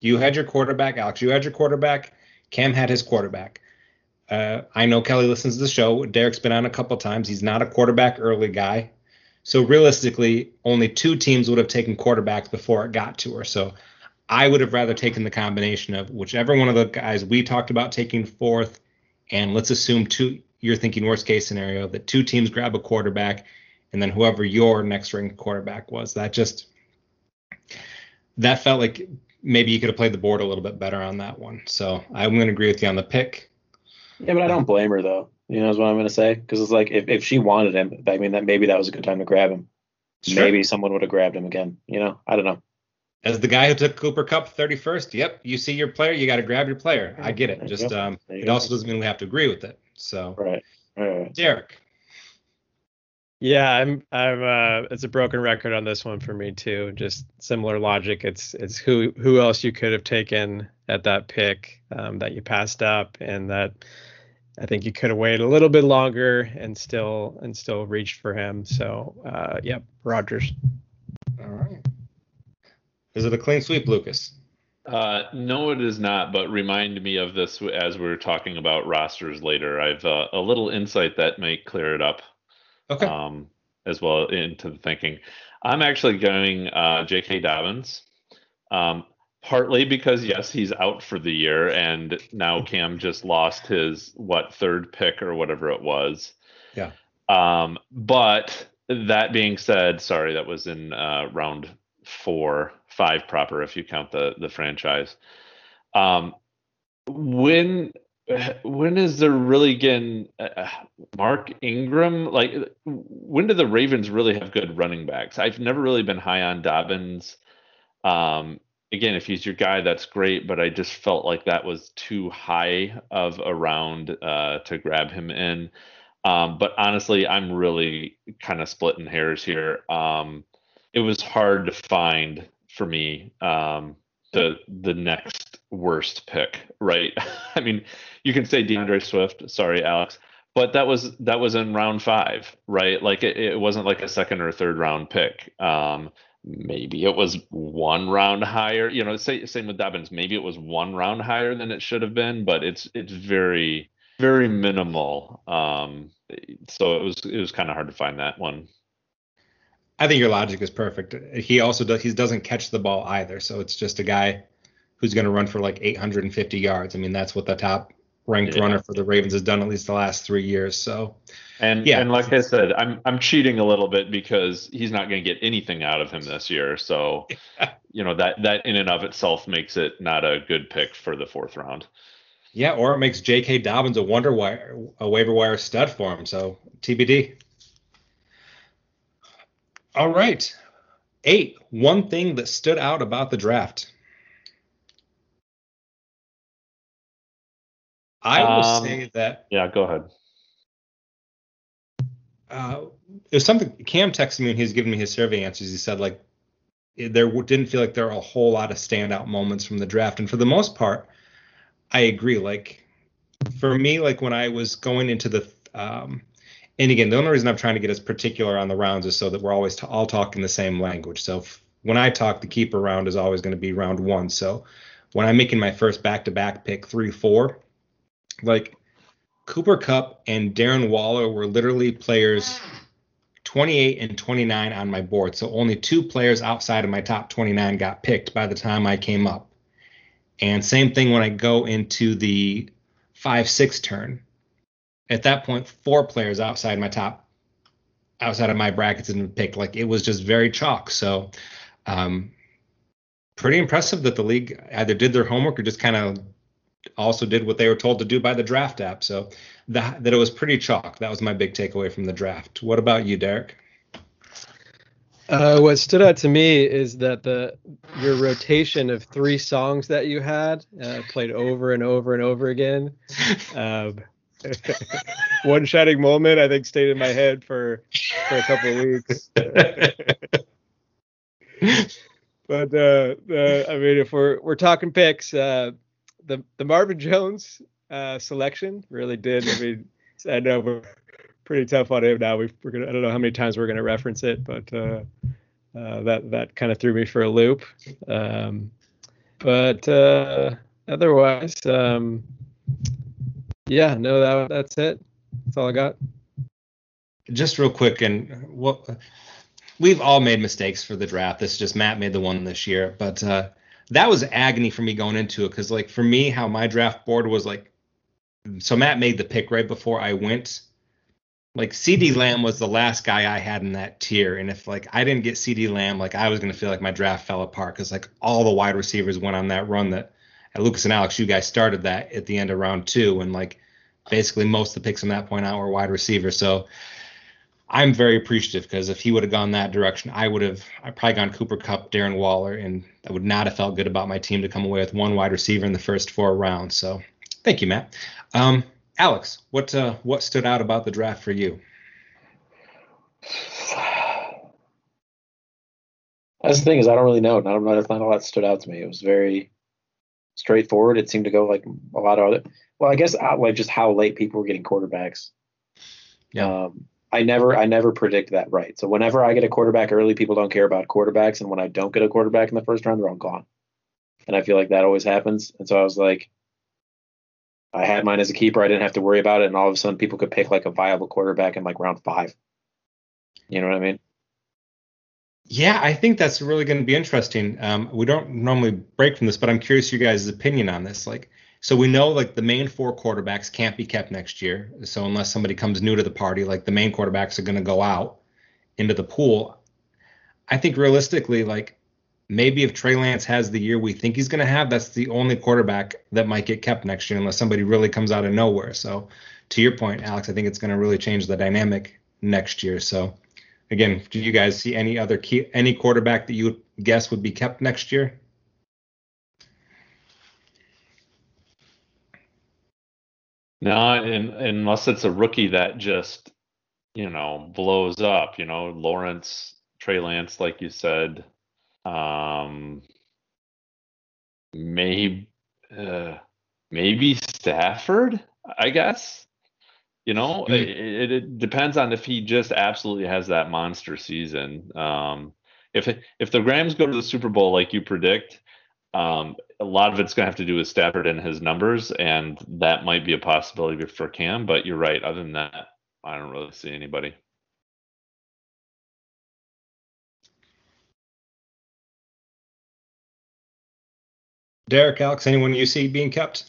you had your quarterback. Alex, you had your quarterback. Cam had his quarterback. Uh, I know Kelly listens to the show. Derek's been on a couple times. He's not a quarterback early guy. So realistically, only two teams would have taken quarterbacks before it got to her. So I would have rather taken the combination of whichever one of the guys we talked about taking fourth, and let's assume two. You're thinking worst case scenario that two teams grab a quarterback, and then whoever your next ring quarterback was. That just that felt like maybe you could have played the board a little bit better on that one. So I'm going to agree with you on the pick. yeah, but I don't blame her though. You know, is what I'm gonna say because it's like if, if she wanted him, I mean that maybe that was a good time to grab him. Sure. Maybe someone would have grabbed him again. You know, I don't know. As the guy who took Cooper Kupp 31st, yep, you see your player, you got to grab your player. I get it. Just um, it also doesn't mean we have to agree with it. So, Right. Right. right. Derek, Yeah, I'm I'm uh it's a broken record on this one for me too. Just similar logic. It's it's who who else you could have taken at that pick um, that you passed up and that I think you could have waited a little bit longer and still and still reached for him. So uh yep, Rodgers. all right. Is it a clean sweep, Lucas? Uh, no, it is not. But remind me of this as we're talking about rosters later. I've uh, a little insight that might clear it up Okay. um, as well into the thinking. I'm actually going uh, J.K. Dobbins, um, partly because yes, he's out for the year, and now Cam just lost his what third pick or whatever it was. Yeah. Um, but that being said, sorry, that was in uh, round four, five proper if you count the the franchise. Um, when when is there really getting uh, Mark Ingram? Like, when do the Ravens really have good running backs? I've never really been high on Dobbins. Um, again, if he's your guy, that's great, but I just felt like that was too high of a round uh, to grab him in. Um, but honestly, I'm really kind of splitting hairs here. Um, it was hard to find for me um, the the next worst pick, right? [LAUGHS] I mean, you can say D'Andre Swift. Sorry, Alex, but that was that was in round five, right? Like it, it wasn't like a second or third round pick. Um, maybe it was one round higher. You know, say, same with Dobbins. Maybe it was one round higher than it should have been, but it's it's very very minimal. Um, so it was it was kind of hard to find that one. I think your logic is perfect. He also does he doesn't catch the ball either, so it's just a guy who's going to run for like 850 yards. I mean, that's what the top ranked Yeah. runner for the Ravens has done at least the last three years. So And Yeah. and like I said, I'm I'm cheating a little bit because he's not going to get anything out of him this year. So, [LAUGHS] you know that that in and of itself makes it not a good pick for the fourth round. yeah, or it makes J.K. Dobbins a wonder wire, a waiver wire stud for him. So TBD. All right, eight. One thing that stood out about the draft. I will Um, say that Yeah, go ahead. uh, it was something Cam texted me when he was giving me his survey answers. He said like there didn't feel like there were a whole lot of standout moments from the draft, and for the most part, I agree. Like for me, like when I was going into the um, and again, the only reason I'm trying to get as particular on the rounds is so that we're always t- all talking the same language. So if, when I talk, the keeper round is always going to be round one. So when I'm making my first back-to-back pick three, four, like Cooper Kupp and Darren Waller were literally players 28 and 29 on my board. So only two players outside of my top 29 got picked by the time I came up. And same thing when I go into the 5 6 turn. At that point, four players outside my top, outside of my brackets been picked. Like it was just very chalk. So, um, pretty impressive that the league either did their homework or just kind of also did what they were told to do by the draft app. So that that it was pretty chalk. That was my big takeaway from the draft. What about you, Derek? Uh, what stood out to me is that the your rotation of three songs that you had uh, played over and over and over again. [LAUGHS] Um, [LAUGHS] one shining moment I think stayed in my head for for a couple of weeks. [LAUGHS] but uh, the, I mean, if we're we're talking picks, uh, the the Marvin Jones uh, selection really did. I mean, I know we're pretty tough on him now. we are gonna. I don't know how many times we're gonna reference it, but uh, uh, that that kind of threw me for a loop. Um, but uh, otherwise, um, yeah, no, that that's it. That's all I got. Just real quick, and what we've all made mistakes for the draft. This is just Matt made the one this year, but uh, that was agony for me going into it because, like, for me, how my draft board was like. So Matt made the pick right before I went. Like CeeDee Lamb was the last guy I had in that tier, and if like I didn't get CeeDee Lamb, like I was gonna feel like my draft fell apart because like all the wide receivers went on that run that and Lucas and Alex, you guys started that at the end of round two, and like basically most of the picks from that point out were wide receivers. So I'm very appreciative because if he would have gone that direction, I would have I probably gone Cooper Kupp, Darren Waller, and I would not have felt good about my team to come away with one wide receiver in the first four rounds. So thank you, Matt. Um, Alex, what uh, what stood out about the draft for you? That's the thing is I don't really know. Not, not, not a lot stood out to me. It was very straightforward. It seemed to go like a lot of other. Well, I guess uh, like just how late people were getting quarterbacks. Yeah. Um, I never I never predict that right. So whenever I get a quarterback early, people don't care about quarterbacks, and when I don't get a quarterback in the first round, they're all gone. And I feel like that always happens. And so I was like, I had mine as a keeper. I didn't have to worry about it, and all of a sudden, people could pick like a viable quarterback in like round five. You know what I mean? Yeah, I think that's really going to be interesting. Um, we don't normally break from this, but I'm curious your guys' opinion on this. Like, so we know like the main four quarterbacks can't be kept next year. So unless somebody comes new to the party, like the main quarterbacks are going to go out into the pool. I think realistically, like maybe if Trey Lance has the year we think he's going to have, that's the only quarterback that might get kept next year unless somebody really comes out of nowhere. So to your point, Alex, I think it's going to really change the dynamic next year. So again, do you guys see any other key any quarterback that you would guess would be kept next year? No, and, unless it's a rookie that just, you know, blows up. You know, Lawrence, Trey Lance, like you said, um, maybe, uh, maybe Stafford. I guess. You know, mm-hmm. it, it, depends on if he just absolutely has that monster season. Um, if if the Rams go to the Super Bowl like you predict, um, a lot of it's going to have to do with Stafford and his numbers, and that might be a possibility for Cam. But you're right. Other than that, I don't really see anybody. Derek, Alex, anyone you see being kept?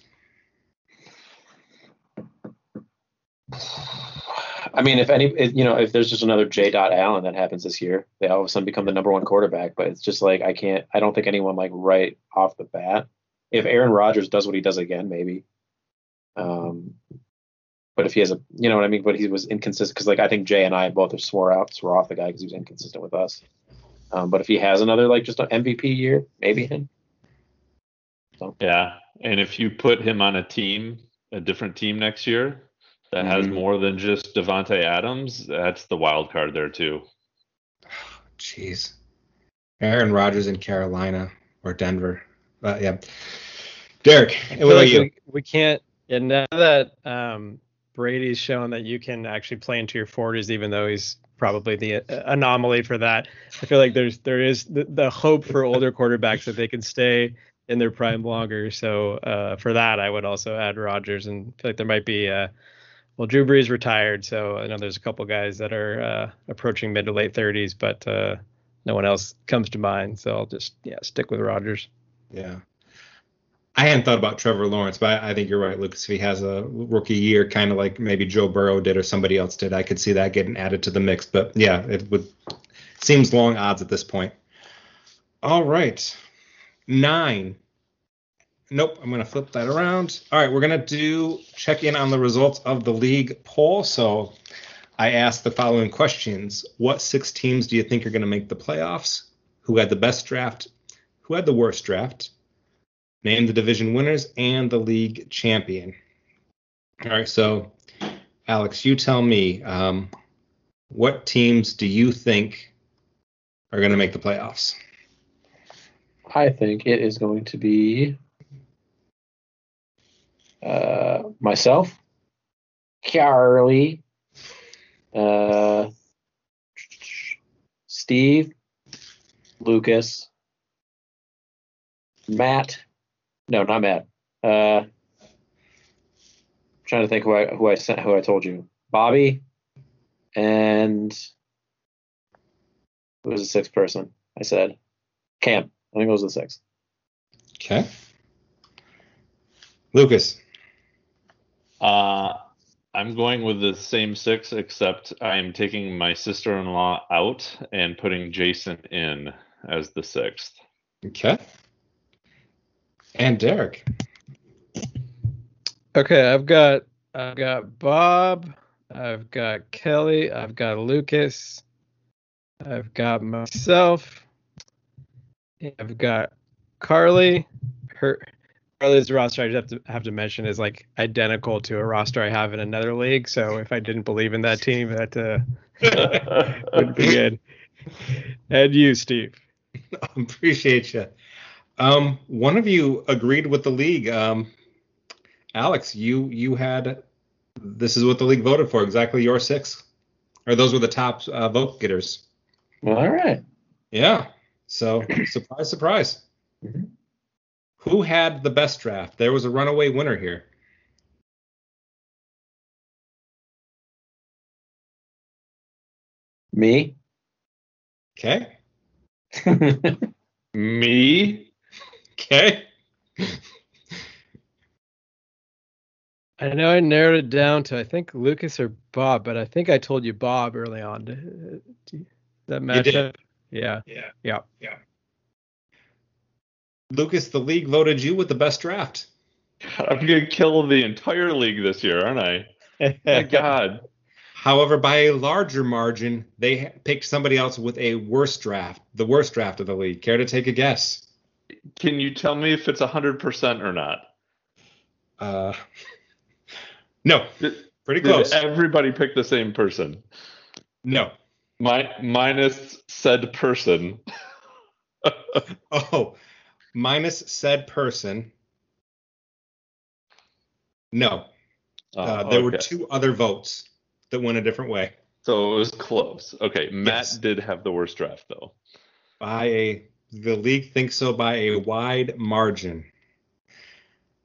I mean, if any, you know, if there's just another J. Dot Allen that happens this year, they all of a sudden become the number one quarterback. But it's just like I can't. I don't think anyone like right off the bat. If Aaron Rodgers does what he does again, maybe. Um, but if he has a, you know what I mean. But he was inconsistent because like I think Jay and I both have swore out, swore off the guy because he was inconsistent with us. Um, but if he has another like just an MVP year, maybe him. So. Yeah, and if you put him on a team, a different team next year, that has mm-hmm. more than just Davante Adams, that's the wild card there too. [SIGHS] Jeez, Aaron Rodgers in Carolina or Denver, but yeah. Derek, what about like you? We, we can't. And now that um, Brady's shown that you can actually play into your 40s, even though he's probably the uh, anomaly for that. I feel like there's there is the, the hope for older quarterbacks that they can stay in their prime longer. So uh, for that, I would also add Rodgers, and feel like there might be. Uh, well, Drew Brees retired, so I know there's a couple guys that are uh, approaching mid to late 30s, but uh, no one else comes to mind. So I'll just yeah stick with Rodgers. Yeah. I hadn't thought about Trevor Lawrence, but I think you're right, Lucas. If he has a rookie year, kind of like maybe Joe Burrow did or somebody else did, I could see that getting added to the mix. But yeah, it would seems long odds at this point. All right, nine. Nope, I'm going to flip that around. All right, we're going to do check in on the results of the league poll. So I asked the following questions: What six teams do you think are going to make the playoffs? Who had the best draft? Who had the worst draft? Name the division winners and the league champion. All right, so Alex, you tell me, um, what teams do you think are going to make the playoffs? I think it is going to be uh, myself, Carly, uh, Steve, Lucas, Matt. No, not Matt. Uh, trying to think who I who I sent who I told you. Bobby and who was the sixth person? I said Cam. I think it was the sixth. Okay. Lucas. Uh, I'm going with the same six, except I'm taking my sister-in-law out and putting Jason in as the sixth. Okay. And Derek. Okay, I've got I've got Bob, I've got Kelly, I've got Lucas, I've got myself, I've got Carly. Her Carly's roster I just have to have to mention is like identical to a roster I have in another league. So if I didn't believe in that team, that uh, [LAUGHS] would be good. And you, Steve. [LAUGHS] Appreciate you. Um, one of you agreed with the league. Um, Alex, you you had this is what the league voted for. Exactly your six, or those were the top uh, vote getters. Well, all right. Yeah. So surprise, surprise. Mhm. Who had the best draft? There was a runaway winner here. Me. Okay. [LAUGHS] Me? Okay. I know I narrowed it down to I think Lucas or Bob, but I think I told you Bob early on. Do you- That You did. matchup? Yeah. Yeah. Yeah. Yeah. Lucas, the league voted you with the best draft. I'm gonna kill the entire league this year, aren't I? My [LAUGHS] God. However, by a larger margin, they picked somebody else with a worse draft, the worst draft of the league. Care to take a guess? Can you tell me if it's hundred percent or not? Uh, [LAUGHS] no, Did- pretty Did close. everybody picked the same person? No. My minus said person. [LAUGHS] Oh, minus said person. No. Uh, Oh, there were two other votes that went a different way So it was close. Okay, Matt Yes. did have the worst draft though. by a. The league thinks so by a wide margin.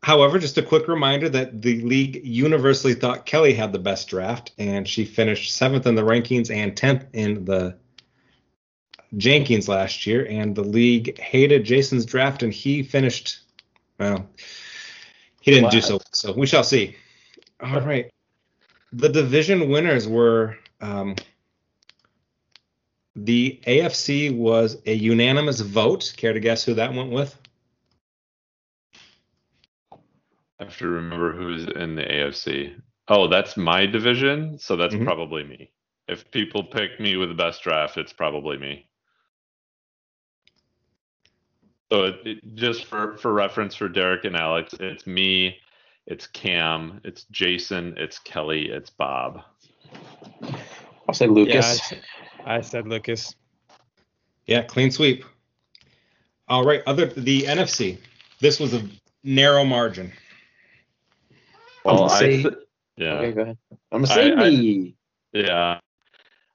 However, just a quick reminder that the league universally thought Kelly had the best draft, and she finished seventh in the rankings and tenth in the Jenkins last year. And the league hated Jason's draft, and he finished. Well, he didn't do so. So we shall see. All right. The division winners were um, the AFC was a unanimous vote. Care to guess who that went with? I have to remember who's in the AFC. Oh, that's my division, so that's Mhm. probably me. If people pick me with the best draft, it's probably me. So it, it, just for for reference for Derek and Alex, it's me, it's Cam, it's Jason, it's Kelly, it's Bob. I'll say Yeah, Lucas. I, I said Lucas. Yeah, clean sweep. All right, other the NFC. This was a narrow margin. I'm Well, gonna I say- th- yeah. Okay, go ahead. I'm gonna say I- I- me. Yeah.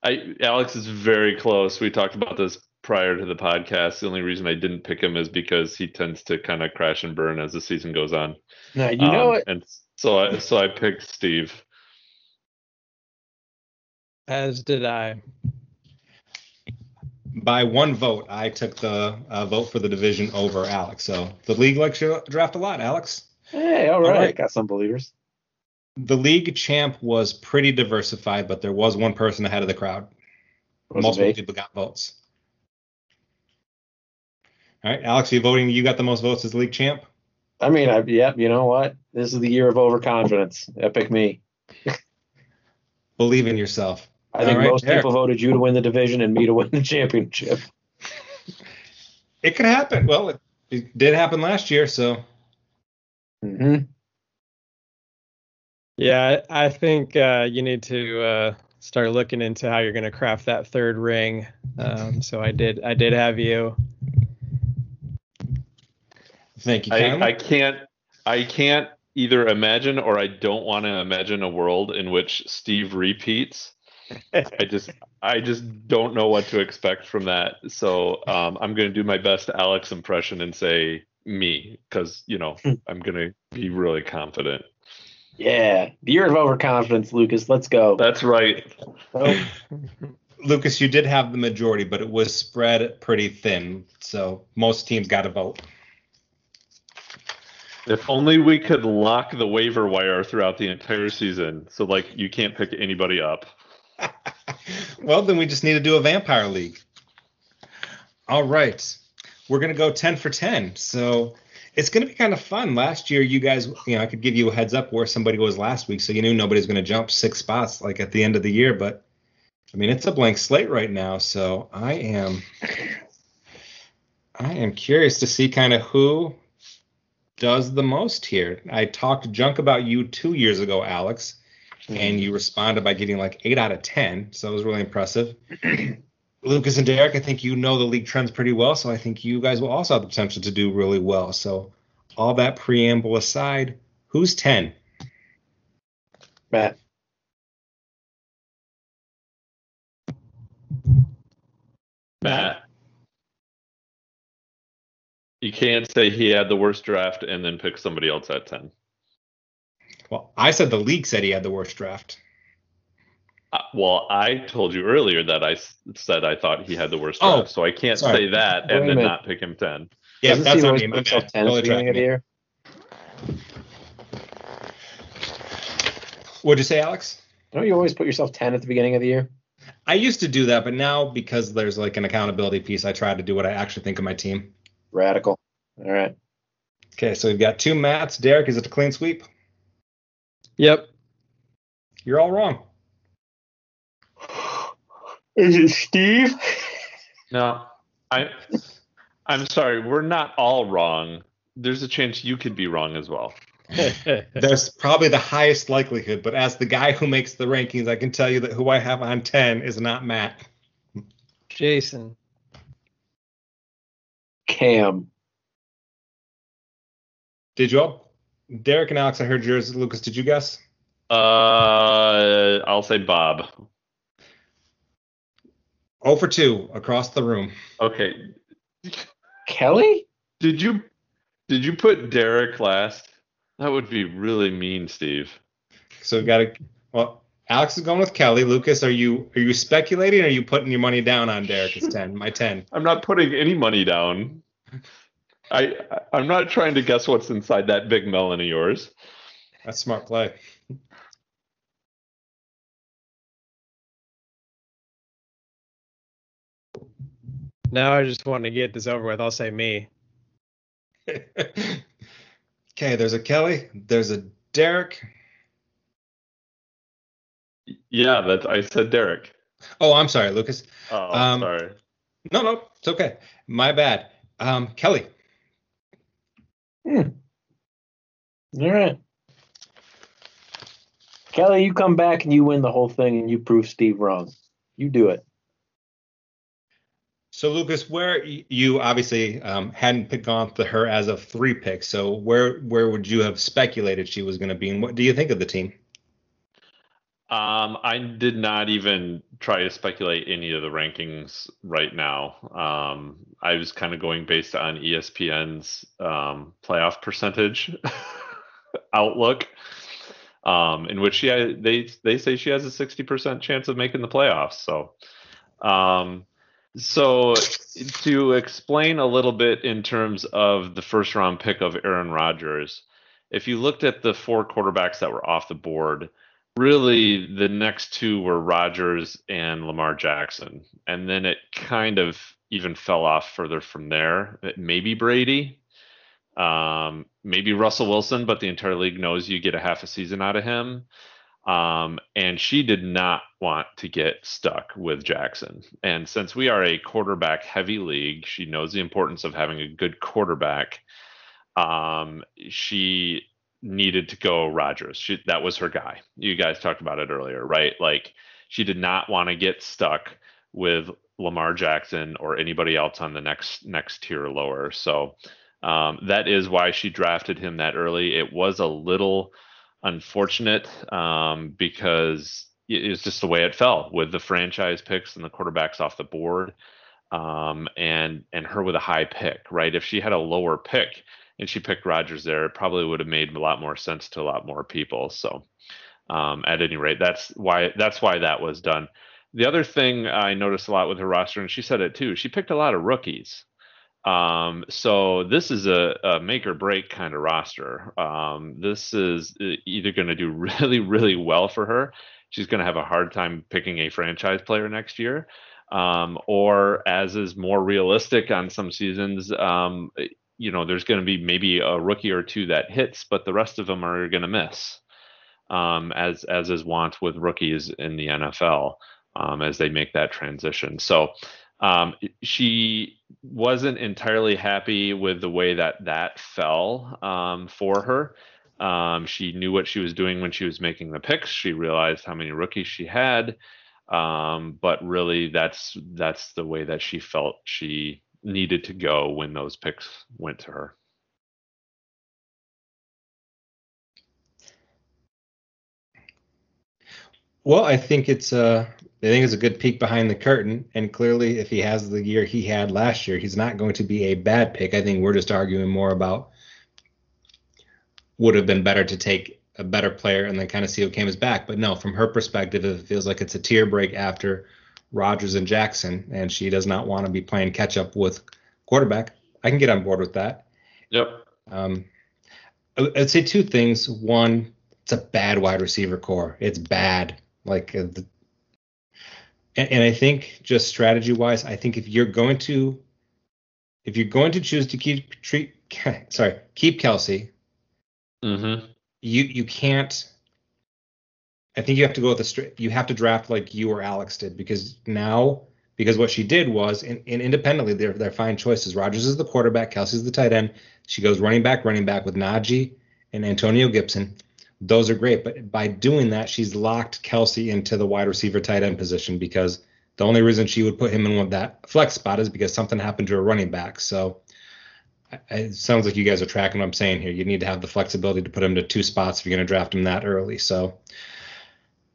I Alex is very close. We talked about this prior to the podcast. The only reason I didn't pick him is because he tends to kind of crash and burn as the season goes on. No, you know Um, it. And so I so I picked Steve. As did I. By one vote, I took the uh, vote for the division over Alex. So the league likes your draft a lot, Alex. Hey, all All right. right. Got some believers. The league champ was pretty diversified, but there was one person ahead of the crowd. Was Multiple people got votes. All right, Alex, you voting? You got the most votes as league champ. I mean, I, yep. You know what? This is the year of overconfidence. Epic me. [LAUGHS] Believe in yourself. I think All right, most Derek. people voted you to win the division and me to win the championship. [LAUGHS] It could happen. Well, it, it did happen last year, so hmm Yeah, I I think uh, you need to uh, start looking into how you're going to craft that third ring. Um, so I did, I did have you. Thank you. I. I can't I can't either imagine or I don't want to imagine a world in which Steve repeats. I just I just don't know what to expect from that. So um, I'm going to do my best Alex impression and say me because you know I'm going to be really confident. Yeah, the year of overconfidence, Lucas. Let's go. That's right. [LAUGHS] Lucas, you did have the majority, but it was spread pretty thin, so most teams got a vote. If only we could lock the waiver wire throughout the entire season, so like you can't pick anybody up. [LAUGHS] well, then we just need to do a vampire league. All right. We're to go 10 for 10. So it's going to be kind of fun. Last year, you guys, you know, I could give you a heads up where somebody was last week. So you knew nobody's going to jump six spots like at the end of the year. But I mean, it's a blank slate right now. So I am, I am curious to see kind of who does the most here. I talked junk about you two years ago, Alex mm-hmm. and you responded by getting like eight out of ten. So it was really impressive. [CLEARS THROAT] Lucas and Derek, I think you know the league trends pretty well, so I think you guys will also have the potential to do really well. So all that preamble aside, who's ten? Matt. Matt. You can't say he had the worst draft and then pick somebody else at 10. Well, I said the league said he had the worst draft. Uh, well, I told you earlier that I s- said I thought he had the worst Oh, draft, so I can't sorry. say that Wait and then minute. not pick him 10. Yeah, Doesn't that's Steve on always me. put My himself bad. 10 at Totally the beginning of the year? What'd you say, Alex? Don't you always put yourself 10 at the beginning of the year? I used to do that, but now because there's like an accountability piece, I try to do what I actually think of my team. Radical. All right. Okay, so we've got two Matts. Derek, is it a clean sweep? Yep. You're all wrong. Is it Steve? No, I, I'm sorry. We're not all wrong. There's a chance you could be wrong as well. [LAUGHS] There's probably the highest likelihood, but as the guy who makes the rankings, I can tell you that who I have on 10 is not Matt. Jason. Cam. Did you all? Derek and Alex, I heard yours. Lucas, did you guess? Uh, I'll say Bob. Oh for 2 across the room. Okay. Kelly? Did you did you put Derek last? That would be really mean, Steve. So we've got to. Well, Alex is going with Kelly. Lucas, are you are you speculating or are you putting your money down on Derek? It's [LAUGHS] 10. My 10. I'm not putting any money down. I I'm not trying to guess what's inside that big melon of yours. That's smart play. Now I just want to get this over with. I'll say me. [LAUGHS] okay, there's a Kelly. There's a Derek. Yeah, that's I said Derek. Oh, I'm sorry, Lucas. Oh, Um, sorry. No, no, it's okay. My bad. Um, Kelly. All right. Kelly, you come back and you win the whole thing and you prove Steve wrong. You do it. So Lucas, where you obviously um, hadn't picked on her as of three picks, so where where would you have speculated she was going to be, and what do you think of the team? Um, I did not even try to speculate any of the rankings right now. Um, I was kind of going based on ESPN's um, playoff percentage [LAUGHS] outlook, um, in which she they they say she has a sixty percent chance of making the playoffs. So, um, so to explain a little bit in terms of the first round pick of Aaron Rodgers, if you looked at the four quarterbacks that were off the board really the next two were Rodgers and Lamar Jackson. And then it kind of even fell off further from there. Maybe Brady, um, maybe Russell Wilson, but the entire league knows you get a half a season out of him. Um, and she did not want to get stuck with Jackson. And since we are a quarterback heavy league, she knows the importance of having a good quarterback. Um, she needed to go Rodgers. She, that was her guy. You guys talked about it earlier, right? Like she did not want to get stuck with Lamar Jackson or anybody else on the next next tier lower. So um, that is why she drafted him that early. It was a little unfortunate um, because it's just the way it fell with the franchise picks and the quarterbacks off the board, um, and and her with a high pick, right? If she had a lower pick and she picked Rodgers there, it probably would have made a lot more sense to a lot more people. So, um, at any rate, that's why that's why that was done. The other thing I noticed a lot with her roster, and she said it too, she picked a lot of rookies. Um, so this is a, a, make or break kind of roster. Um, this is either going to do [LAUGHS] really, really well for her. She's going to have a hard time picking a franchise player next year. Um, or as is more realistic on some seasons, um, you know, there's going to be maybe a rookie or two that hits, but the rest of them are going to miss. Um, as as is wont with rookies in the NFL um, as they make that transition. So um, she wasn't entirely happy with the way that that fell um, for her. Um, she knew what she was doing when she was making the picks. She realized how many rookies she had, um, but really, that's that's the way that she felt she needed to go when those picks went to her. Well, I think it's a I think it's a good peek behind the curtain. And clearly, if he has the year he had last year, he's not going to be a bad pick. I think we're just arguing more about would have been better to take a better player and then kind of see what came his back. But no, from her perspective, it feels like it's a tier break after Rodgers and Jackson, and she does not want to be playing catch up with quarterback. I can get on board with that. Yep. Um, I'd say two things. One, it's a bad wide receiver core. It's bad. Like uh, the, and, and I think just strategy wise, I think if you're going to if you're going to choose to keep treat [LAUGHS] sorry keep Kelce, mm-hmm. you you can't. I think you have to go with the straight. You have to draft like you or Alex did because now because what she did was and, and independently they're they're fine choices. Rodgers is the quarterback, Kelce's the tight end. She goes running back, running back with Najee and Antonio Gibson those are great. But by doing that, she's locked Kelce into the wide receiver tight end position because the only reason she would put him in that flex spot is because something happened to a running back. So it sounds like you guys are tracking what I'm saying here. You need to have the flexibility to put him to two spots if you're going to draft him that early. So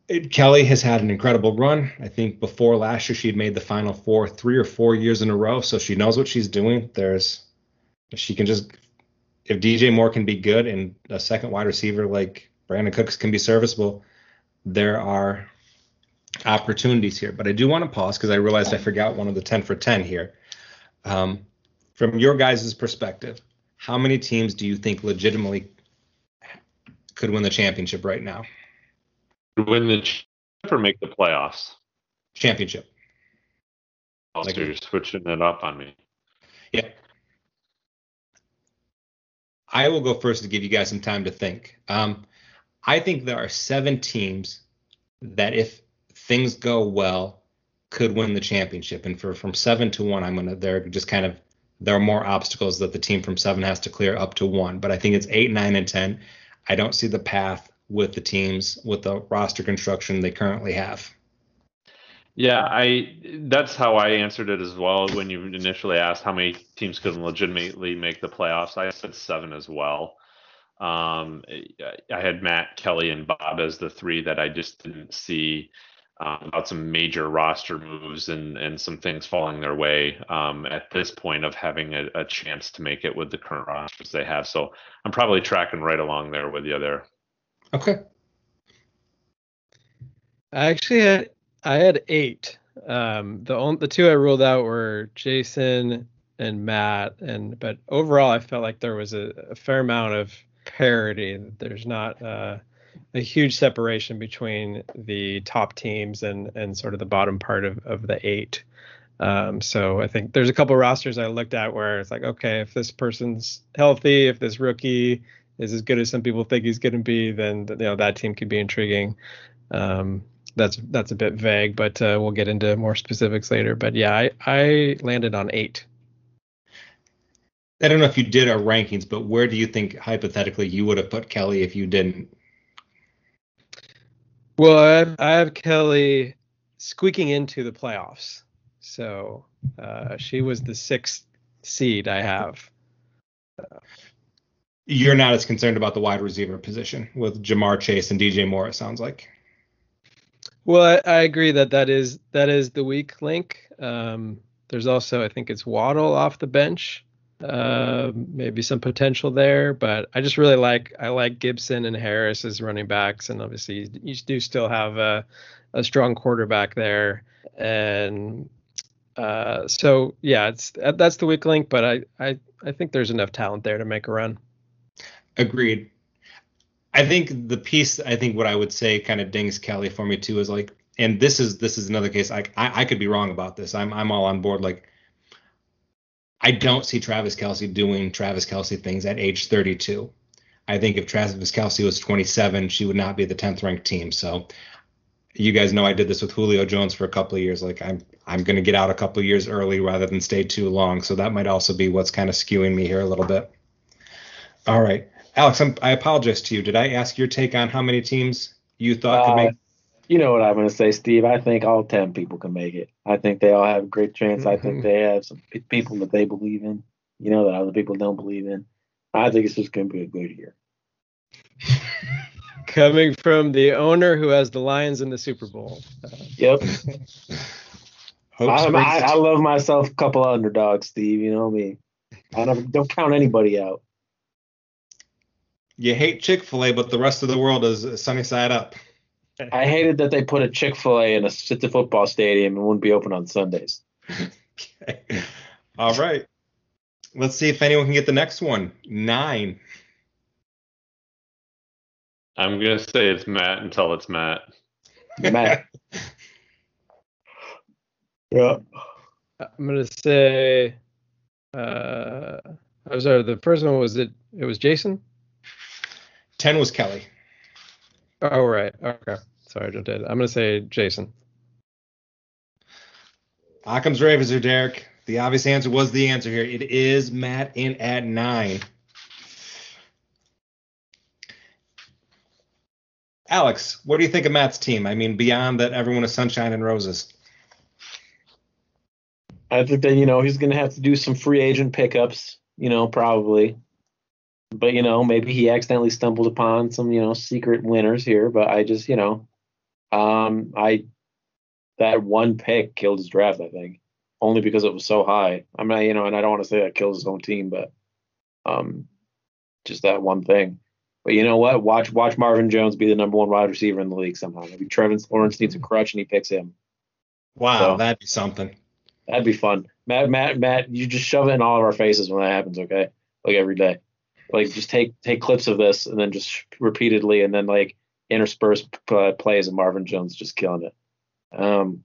it, Kelly has had an incredible run. I think before last year she had made the final four three or four years in a row. So she knows what she's doing. There's she can just if DJ Moore can be good and a second wide receiver like Brandin Cooks can be serviceable. There are opportunities here, but I do want to pause because I realized I forgot one of the 10 for 10 here. Um, from your guys' perspective, how many teams do you think legitimately could win the championship right now? Win the championship or make the playoffs? Championship. Oh, like, you're switching it up on me. Yeah. I will go first to give you guys some time to think. Um, I think there are seven teams that, if things go well, could win the championship. And for from seven to one, I'm gonna they're just kind of there are more obstacles that the team from seven has to clear up to one. But I think it's eight, nine, and ten. I don't see the path with the teams with the roster construction they currently have. Yeah, I that's how I answered it as well when you initially asked how many teams could legitimately make the playoffs. I said seven as well. Um, I had Matt, Kelly, and Bob as the three that I just didn't see um, about some major roster moves and and some things falling their way um, at this point of having a, a, chance to make it with the current rosters they have. So I'm probably tracking right along there with you there. Okay. I actually had I had eight. Um, the only the two I ruled out were Jason and Matt, and but overall I felt like there was a, a fair amount of parity. There's not uh, a huge separation between the top teams and and sort of the bottom part of, of the eight. Um, so I think there's a couple rosters I looked at where it's like, okay, if this person's healthy, if this rookie is as good as some people think he's going to be, then you know that team could be intriguing. Um, that's that's a bit vague, but uh, we'll get into more specifics later. But yeah, I, I landed on eight. I don't know if you did our rankings, but where do you think hypothetically you would have put Kelly if you didn't? Well, I have, I have Kelly squeaking into the playoffs. So uh, she was the sixth seed I have. You're not as concerned about the wide receiver position with Ja'Marr Chase and DJ Moore. It sounds like. Well, I, I agree that that is that is the weak link. Um, there's also I think it's Waddle off the bench. Uh, maybe some potential there, but I just really like I like Gibson and Harris as running backs, and obviously you do still have a, a strong quarterback there, and uh, so yeah, it's that's the weak link, but I, I I think there's enough talent there to make a run. Agreed. I think the piece I think what I would say kind of dings Kelly for me too is like, and this is this is another case. I I, I could be wrong about this. I'm I'm all on board. Like, I don't see Travis Kelce doing Travis Kelce things at age 32. I think if Travis Kelce was 27, she would not be the 10th ranked team. So you guys know I did this with Julio Jones for a couple of years. Like I'm I'm going to get out a couple of years early rather than stay too long. So that might also be what's kind of skewing me here a little bit. All right, Alex, I'm, i apologize to you. Did I ask your take on how many teams you thought uh, could make? You know what I'm going to say, Steve. I think all ten people can make it. I think they all have a great chance. Mm-hmm. I think mm-hmm. they have some people that they believe in. You know that other people don't believe in. I think it's just going to be a good year. [LAUGHS] Coming from the owner who has the Lions in the Super Bowl. Uh, yep. [LAUGHS] I, I, I, love myself a couple of underdogs, Steve. You know me. I don't, don't count anybody out. You hate Chick Fil A, but the rest of the world is sunny side up. I hated that they put a Chick Fil A in a city football stadium and wouldn't be open on Sundays. okay. [LAUGHS] All right. Let's see if anyone can get the next one. Nine. I'm gonna say it's Matt until it's Matt. Matt. [LAUGHS] yeah. I'm gonna say. Uh, I'm sorry. The first one was it. It was Jason. Ten was Kelly. Oh right. Okay. Sorry, I just did. I'm gonna say Jason. Occam's razor or Derek. The obvious answer was the answer here. It is Matt in at nine. Alex, what do you think of Matt's team? I mean, beyond that, everyone is sunshine and roses. I think that you know he's going to have to do some free agent pickups. You know, probably, but you know maybe he accidentally stumbled upon some you know secret winners here. But I just you know, um, I that one pick killed his draft. I think only because it was so high. I mean, you know, and I don't want to say that kills his own team, but um, just that one thing. But you know what? Watch watch Marvin Jones be the number one wide receiver in the league somehow. Maybe Trevor Lawrence needs a crutch and he picks him. Wow, so, that'd be something. That'd be fun. Matt, Matt, Matt, you just shove it in all of our faces when that happens, okay? Like every day. Like just take take clips of this and then just repeatedly and then like intersperse uh, plays of Marvin Jones just killing it. Um,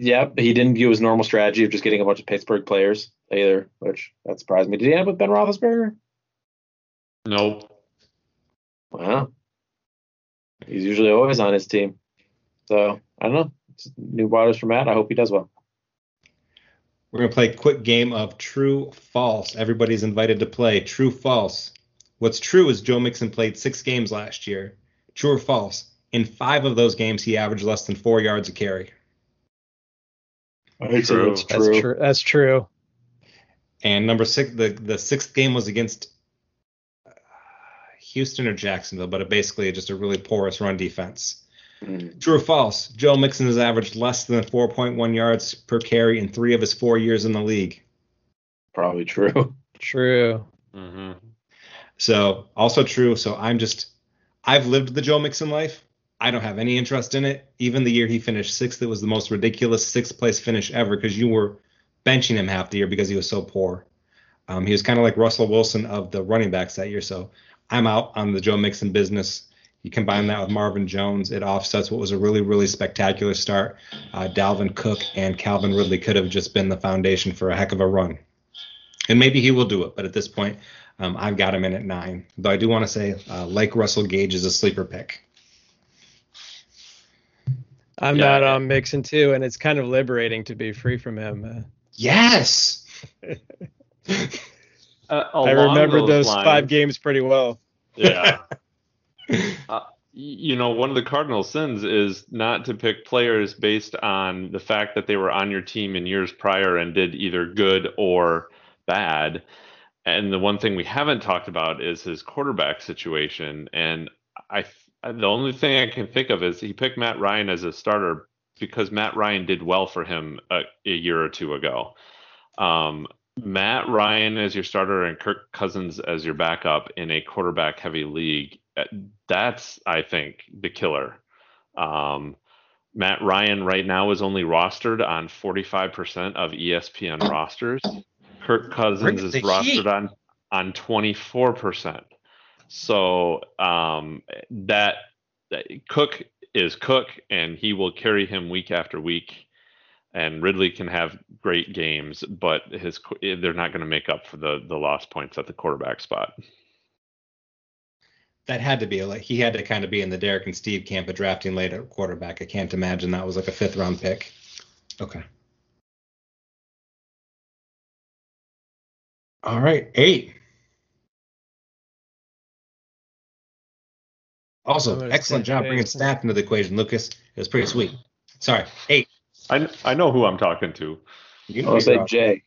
Yep, he didn't do his normal strategy of just getting a bunch of Pittsburgh players either, which that surprised me. Did he end up with Ben Roethlisberger? Nope. Wow. He's usually always on his team. So I don't know. It's new waters for Matt. I hope he does well. We're gonna play a quick game of true false. Everybody's invited to play true false. What's true is Joe Mixon played six games last year. True or false? In five of those games, he averaged less than four yards a carry. True. true. That's true. That's true. And number six, the the sixth game was against uh, Houston or Jacksonville, but it basically just a really porous run defense. Mm. True or false? Joe Mixon has averaged less than 4.1 yards per carry in three of his four years in the league. Probably true. [LAUGHS] True. Mm-hmm. So also true. So I'm just, I've lived the Joe Mixon life. I don't have any interest in it. Even the year he finished sixth, it was the most ridiculous sixth place finish ever because you were benching him half the year because he was so poor. Um, he was kind of like Russell Wilson of the running backs that year. So I'm out on the Joe Mixon business. You combine that with Marvin Jones, it offsets what was a really, really spectacular start. Uh, Dalvin Cook and Calvin Ridley could have just been the foundation for a heck of a run. and maybe he will do it. But at this point, um, I've got him in at nine. Though I do want to say, uh, like Russell Gage is a sleeper pick. I'm Yeah. not on Mixon too, and it's kind of liberating to be free from him. Uh, Yes. [LAUGHS] Uh, I remember those lines- five games pretty well. Yeah. [LAUGHS] [LAUGHS] uh, you know, one of the cardinal sins is not to pick players based on the fact that they were on your team in years prior and did either good or bad. And the one thing we haven't talked about is his quarterback situation. And I, the only thing I can think of is he picked Matt Ryan as a starter because Matt Ryan did well for him a, a year or two ago. Um, Matt Ryan as your starter and Kirk Cousins as your backup in a quarterback heavy league. uh, That's, I think, the killer. Um, Matt Ryan right now is only rostered on 45% of ESPN rosters. Kirk Cousins is rostered heat. on on 24%. So um, that, that Cook is Cook, and he will carry him week after week and Ridley can have great games, but his eh, they're not going to make up for the the lost points at the quarterback spot. That had to be like he had to kind of be in the Derek and Steve camp of drafting late at quarterback. I can't imagine that was like a fifth round pick. Okay. All right, eight. Also, excellent job bringing staff into the equation, Lucas. It was pretty sweet. Sorry, eight. I I know who I'm talking to. You I'll say figure Jay.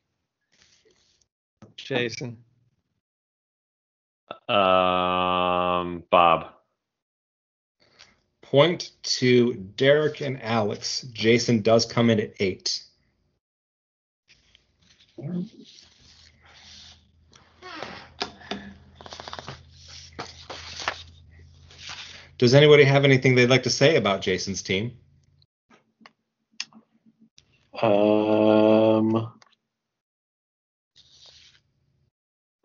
Jason. Um, Bob. Point to Derek and Alex. Jason does come in at eight. Does anybody have anything they'd like to say about Jason's team? Um,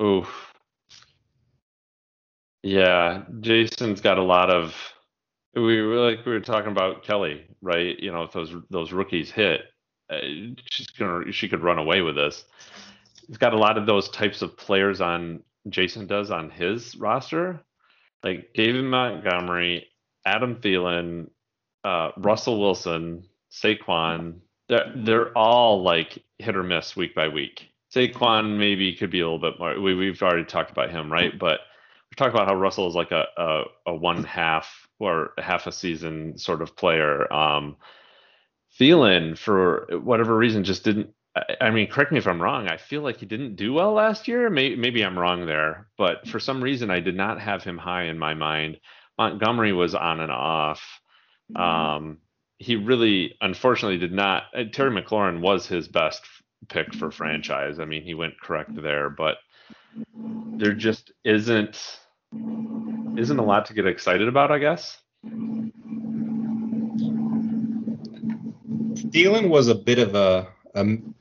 Oof. Yeah, Jason's got a lot of. We were like we were talking about Kelly, right? You know, if those those rookies hit, uh, she's gonna she could run away with this. He's got a lot of those types of players on Jason does on his roster, like David Montgomery, Adam Thielen, uh, Russell Wilson, Saquon. They're they're all like hit or miss week by week. Saquon maybe could be a little bit more. We, we've already talked about him, right? But we talked about how Russell is like a, a, a one half or half a season sort of player. Um, Thielen, for whatever reason, just didn't. I, I mean, correct me if I'm wrong. I feel like he didn't do well last year. Maybe, maybe I'm wrong there, but for some reason, I did not have him high in my mind. Montgomery was on and off. Um, he really, unfortunately, did not. uh, Terry McLaurin was his best pick for franchise. I mean, he went correct there, but there just isn't isn't a lot to get excited about. I guess. Thielen was a bit of a. Um,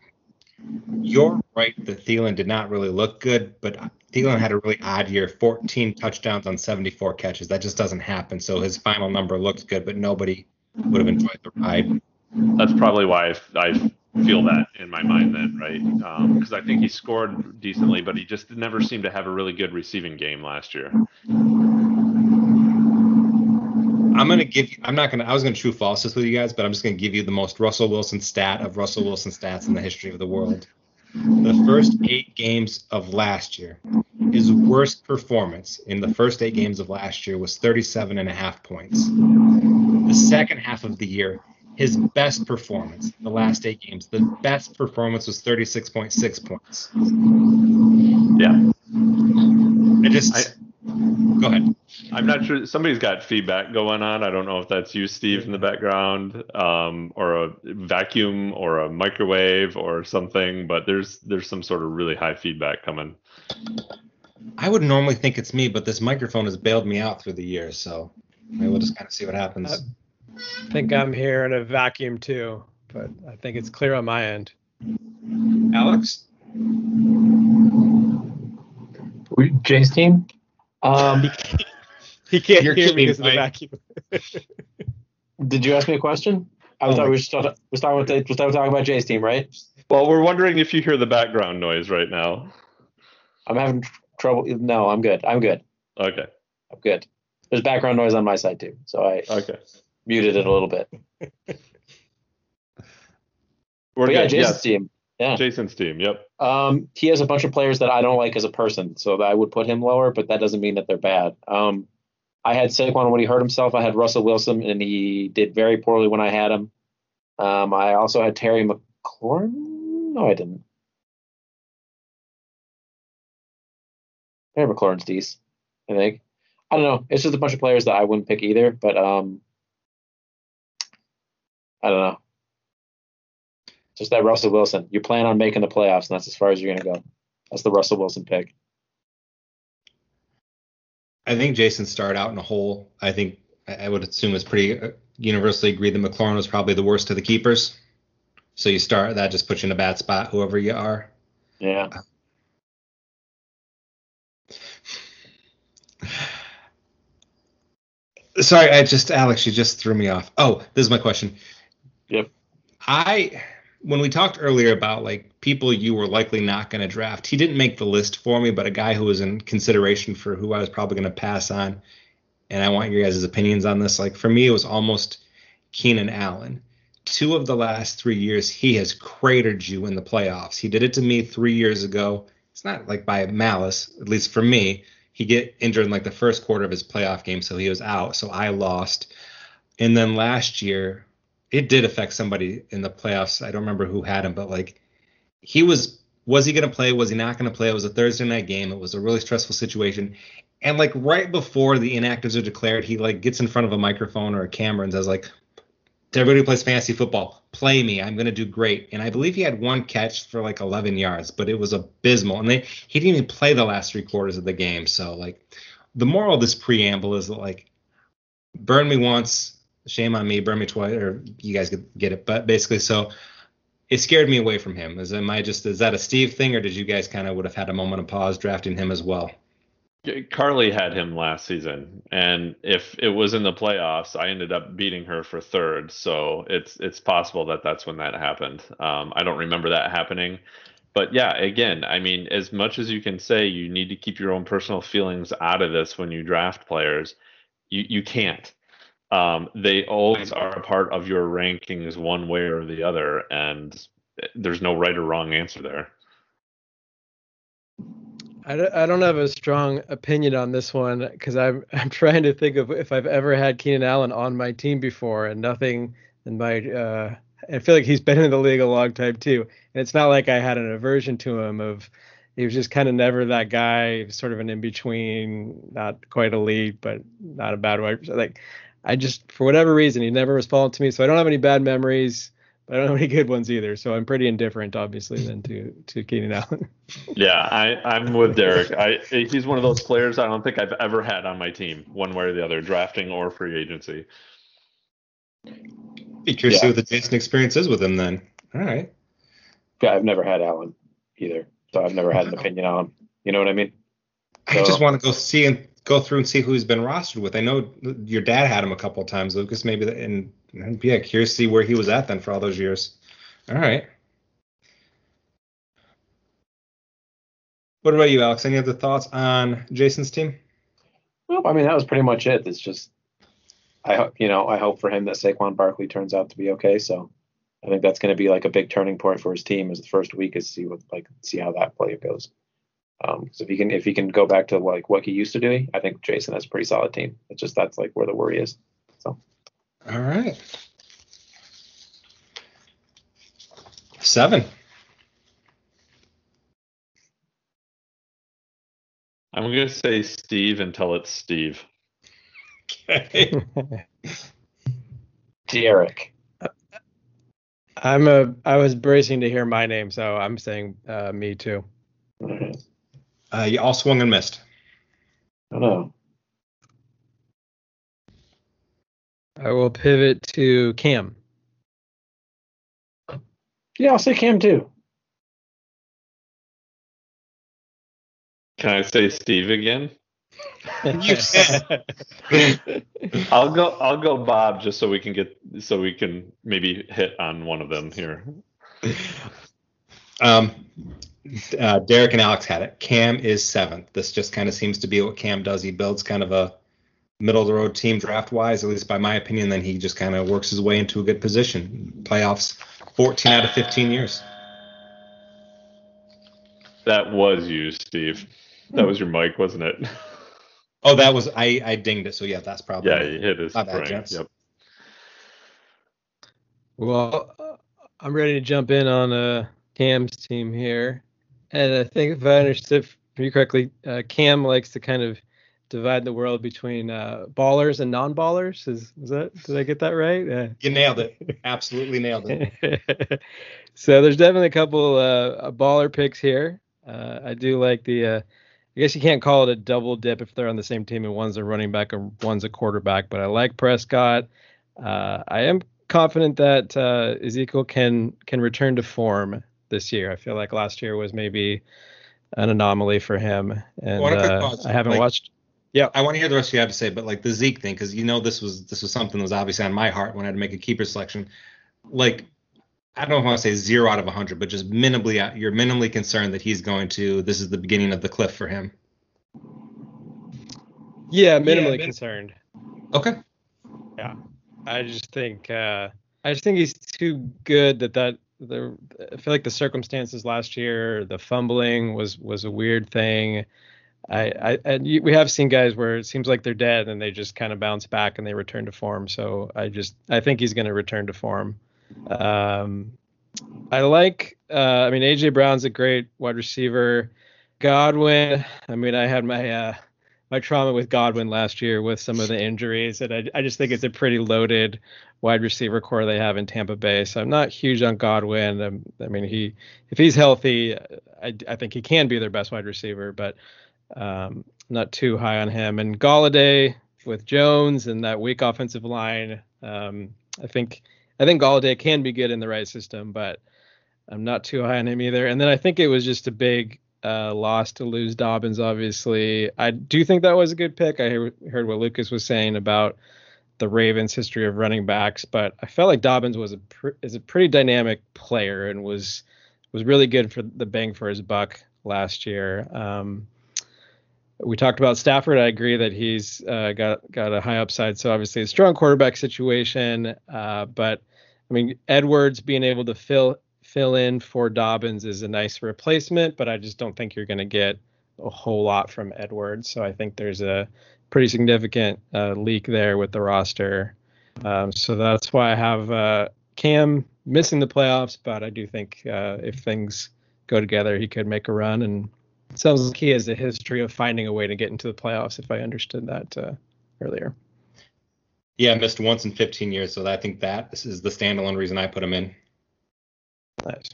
you're right that Thielen did not really look good, but Thielen had a really odd year 14 touchdowns on 74 catches. That just doesn't happen. So his final number looks good, but nobody would have enjoyed the ride. That's probably why I, I feel that in my mind then, right? Um, because I think he scored decently, but he just never seemed to have a really good receiving game last year. I'm gonna give you. I'm not gonna. I was gonna true false this with you guys, but I'm just gonna give you the most Russell Wilson stat of Russell Wilson stats in the history of the world. The first eight games of last year, his worst performance in the first eight games of last year was 37 and a half points. The second half of the year, his best performance, the last eight games, the best performance was 36.6 points. Yeah, I just I- go ahead. I'm not sure. Somebody's got feedback going on. I don't know if that's you, Steve, in the background, um, or a vacuum, or a microwave, or something. But there's there's some sort of really high feedback coming. I would normally think it's me, but this microphone has bailed me out through the years, so maybe we'll just kind of see what happens. I think I'm here in a vacuum too, but I think it's clear on my end. Alex? we- Jay's team. Um, [LAUGHS] He can't You're hear kidding, because of the vacuum. [LAUGHS] did you ask me a question? I Oh thought we were still, we starting with the, we started talking about Jay's team, right? Well, we're wondering if you hear the background noise right now. I'm having trouble. No, I'm good. I'm good. Okay. I'm good. There's background noise on my side too, so I Okay. muted it a little bit. We're But yeah, good. Jason's Yes. team. Yeah. Jason's team. Yep. Um, he has a bunch of players that I don't like as a person, so I would put him lower, but that doesn't mean that they're bad. Um, I had Saquon when he hurt himself. I had Russell Wilson, and he did very poorly when I had him. Um, I also had Terry McLaurin. No, I didn't. Terry McLaurin's decent, I think. I don't know. It's just a bunch of players that I wouldn't pick either, but um, I don't know. Just that Russell Wilson. You plan on making the playoffs, and that's as far as you're gonna go. That's the Russell Wilson pick. I think Jason started out in a hole. I think I would assume it's pretty uh, universally agreed that McLaurin was probably the worst of the keepers. So you start that just puts you in a bad spot, whoever you are. Yeah. [SIGHS] Sorry, I just Alex, you just threw me off. Oh, this is my question. Yep. I when we talked earlier about like people you were likely not going to draft, he didn't make the list for me, but a guy who was in consideration for who I was probably going to pass on. And I want your guys' opinions on this. Like for me, it was almost Keenan Allen. Two of the last three years, he has cratered you in the playoffs. He did it to me three years ago. It's not like by malice, at least for me. He get injured in like the first quarter of his playoff game, so he was out. So I lost. And then last year, it did affect somebody in the playoffs. I don't remember who had him, but like he was was he going to play? Was he not going to play? It was a Thursday night game. It was a really stressful situation. And like right before the inactives are declared, he like gets in front of a microphone or a camera and says like, to everybody who plays fantasy football, play me. I'm going to do great. And I believe he had one catch for like 11 yards, but it was abysmal. And they, he didn't even play the last three quarters of the game. So like the moral of this preamble is that like burn me once, shame on me, burn me twice, or you guys get, get it. But basically, so it scared me away from him. Is am I just is that a Steve thing, or did you guys kind of would have had a moment of pause drafting him as well? Carly had him last season, and if it was in the playoffs, I ended up beating her for third. So it's it's possible that that's when that happened. Um, I don't remember that happening, but yeah, again, I mean, as much as you can say you need to keep your own personal feelings out of this when you draft players, you you can't. Um, they always are a part of your rankings one way or the other, and there's no right or wrong answer there. I don't, have a strong opinion on this one because I'm [LAUGHS] I'm trying to think of if I've ever had Keenan Allen on my team before, and nothing in my uh, I feel like he's [LAUGHS] been in the league a long time too, and it's not like I had an aversion to him. Of he was just kind of never that guy, sort of an in between, not quite elite, but not a bad wide. Like I just for whatever reason he never was falling to me, so I don't have any bad memories. But I don't have any good ones either, so I'm pretty indifferent, obviously, than to to Keenan [LAUGHS] Allen. Yeah, I, I'm with Derek. I he's one of those players I don't think I've ever had on my team, one way or the other, drafting or free agency. Be curious to see what the Jason experience is with him then. All right. Yeah, I've never had Allen either, so I've never had an opinion on him. You know what I mean? I just want to go see and go through and see who he's been rostered with. I know your dad had him a couple of times, Lucas. Maybe and and yeah, curious to see where he was at then for all those years. All right. What about you, Alex? Any other thoughts on Jason's team? Well, I mean, that was pretty much it. It's just, I hope you know, I hope for him that Saquon Barkley turns out to be okay. So, I think that's going to be like a big turning point for his team. As the first week is see what like see how that play goes. Um, because if he can if he can go back to like what he used to do, I think Jason has a pretty solid team. It's just that's like where the worry is. So. All right. Seven. I'm gonna say Steve until it's Steve. Okay. [LAUGHS] Derek. I'm a I was bracing to hear my name, so I'm saying uh, me too. All right. Uh, you all swung and missed. I know. I will pivot to Cam. Yeah, I'll say Cam too. Can I say Steve again? You can. [LAUGHS] I'll go. I'll go Bob just so we can get so we can maybe hit on one of them here. Um, uh, Derek and Alex had it. Cam is seventh. This just kind of seems to be what Cam does. He builds kind of a middle of the road team draft wise, at least by my opinion. Then he just kind of works his way into a good position. Playoffs, 14 out of 15 years. That was you, Steve. That was your mic, wasn't it? [LAUGHS] Oh, that was I. I dinged it. So yeah, that's probably. Yeah, he hit his My brain. Yep. Well, uh, I'm ready to jump in on uh, Cam's team here, and I think if I understood you correctly, uh, Cam likes to kind of divide the world between uh, ballers and non-ballers. Is, is that did I get that right? Yeah. You nailed it. Absolutely nailed it. [LAUGHS] so there's definitely a couple uh, baller picks here. Uh, I do like the. Uh, I guess you can't call it a double dip if they're on the same team and one's a running back and one's a quarterback. But I like Prescott. Uh, I am confident that uh, Ezekiel can can return to form this year. I feel like last year was maybe an anomaly for him, and What uh. I haven't Like- watched. Yeah, I want to hear the rest you have to say, but like the Zeke thing, because you know this was this was something that was obviously on my heart when I had to make a keeper selection. Like, I don't know if I want to say zero out of a hundred, but just minimally, uh, you're minimally concerned that he's going to. This is the beginning of the cliff for him. Yeah, minimally min- concerned. Okay. Yeah, I just think uh, I just think he's too good that that the I feel like the circumstances last year, the fumbling was was a weird thing. I, I and you, we have seen guys where it seems like they're dead and they just kind of bounce back and they return to form. So I just I think he's going to return to form. Um, I like uh, I mean AJ Brown's a great wide receiver. Godwin, I mean I had my uh, my trauma with Godwin last year with some of the injuries, and I, I just think it's a pretty loaded wide receiver corps they have in Tampa Bay. So I'm not huge on Godwin. Um, I mean, he if he's healthy, I, I think he can be their best wide receiver, but um, not too high on him. And Golladay with Jones and that weak offensive line, um, I think I think Golladay can be good in the right system, but I'm not too high on him either. And then I think it was just a big uh, loss to lose Dobbins. Obviously, I do think that was a good pick. I heard, heard what Lucas was saying about the Ravens' history of running backs, but I felt like Dobbins was a pr- is a pretty dynamic player and was was really good for the bang for his buck last year. Um, we talked about Stafford. I agree that he's uh, got got a high upside. So obviously a strong quarterback situation. Uh, but I mean Edwards being able to fill fill in for Dobbins is a nice replacement, but I just don't think you're going to get a whole lot from Edwards. So I think there's a pretty significant uh, leak there with the roster. Um, so that's why I have uh, Cam missing the playoffs, but I do think uh, if things go together, he could make a run. And sounds like he has a history of finding a way to get into the playoffs. If I understood that uh, earlier. Yeah, missed once in 15 years, so I think that this is the standalone reason I put him in. Nice.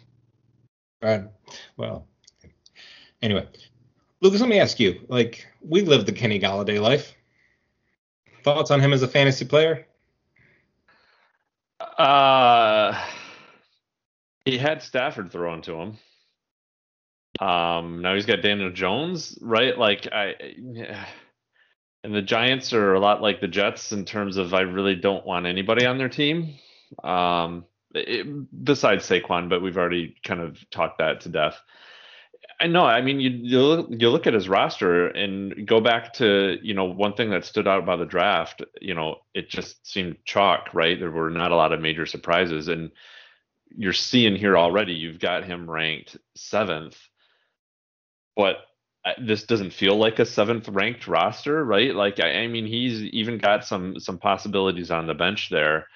All right. Well, anyway, Lucas, let me ask you. Like, we live the Kenny Golladay life. Thoughts on him as a fantasy player? Uh, he had Stafford thrown to him. Um, now he's got Daniel Jones, right? Like I, and the Giants are a lot like the Jets in terms of I really don't want anybody on their team. Um, it, besides Saquon, but we've already kind of talked that to death. I know. I mean, you you look, you look at his roster and go back to you know one thing that stood out about the draft. You know, it just seemed chalk, right? There were not a lot of major surprises, and you're seeing here already. You've got him ranked seventh, but uh, this doesn't feel like a seventh ranked roster, right? Like I, I mean, he's even got some some possibilities on the bench there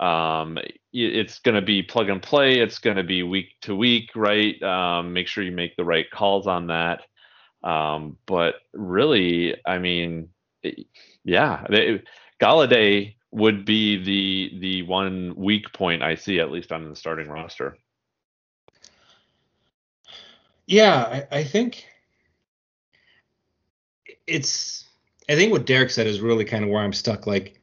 um it's going to be plug and play it's going to be week to week right um make sure you make the right calls on that um but really i mean it, yeah they, Golladay would be the the one weak point i see at least on the starting roster Yeah, I, I think it's. I think what Derek said is really kind of where I'm stuck. Like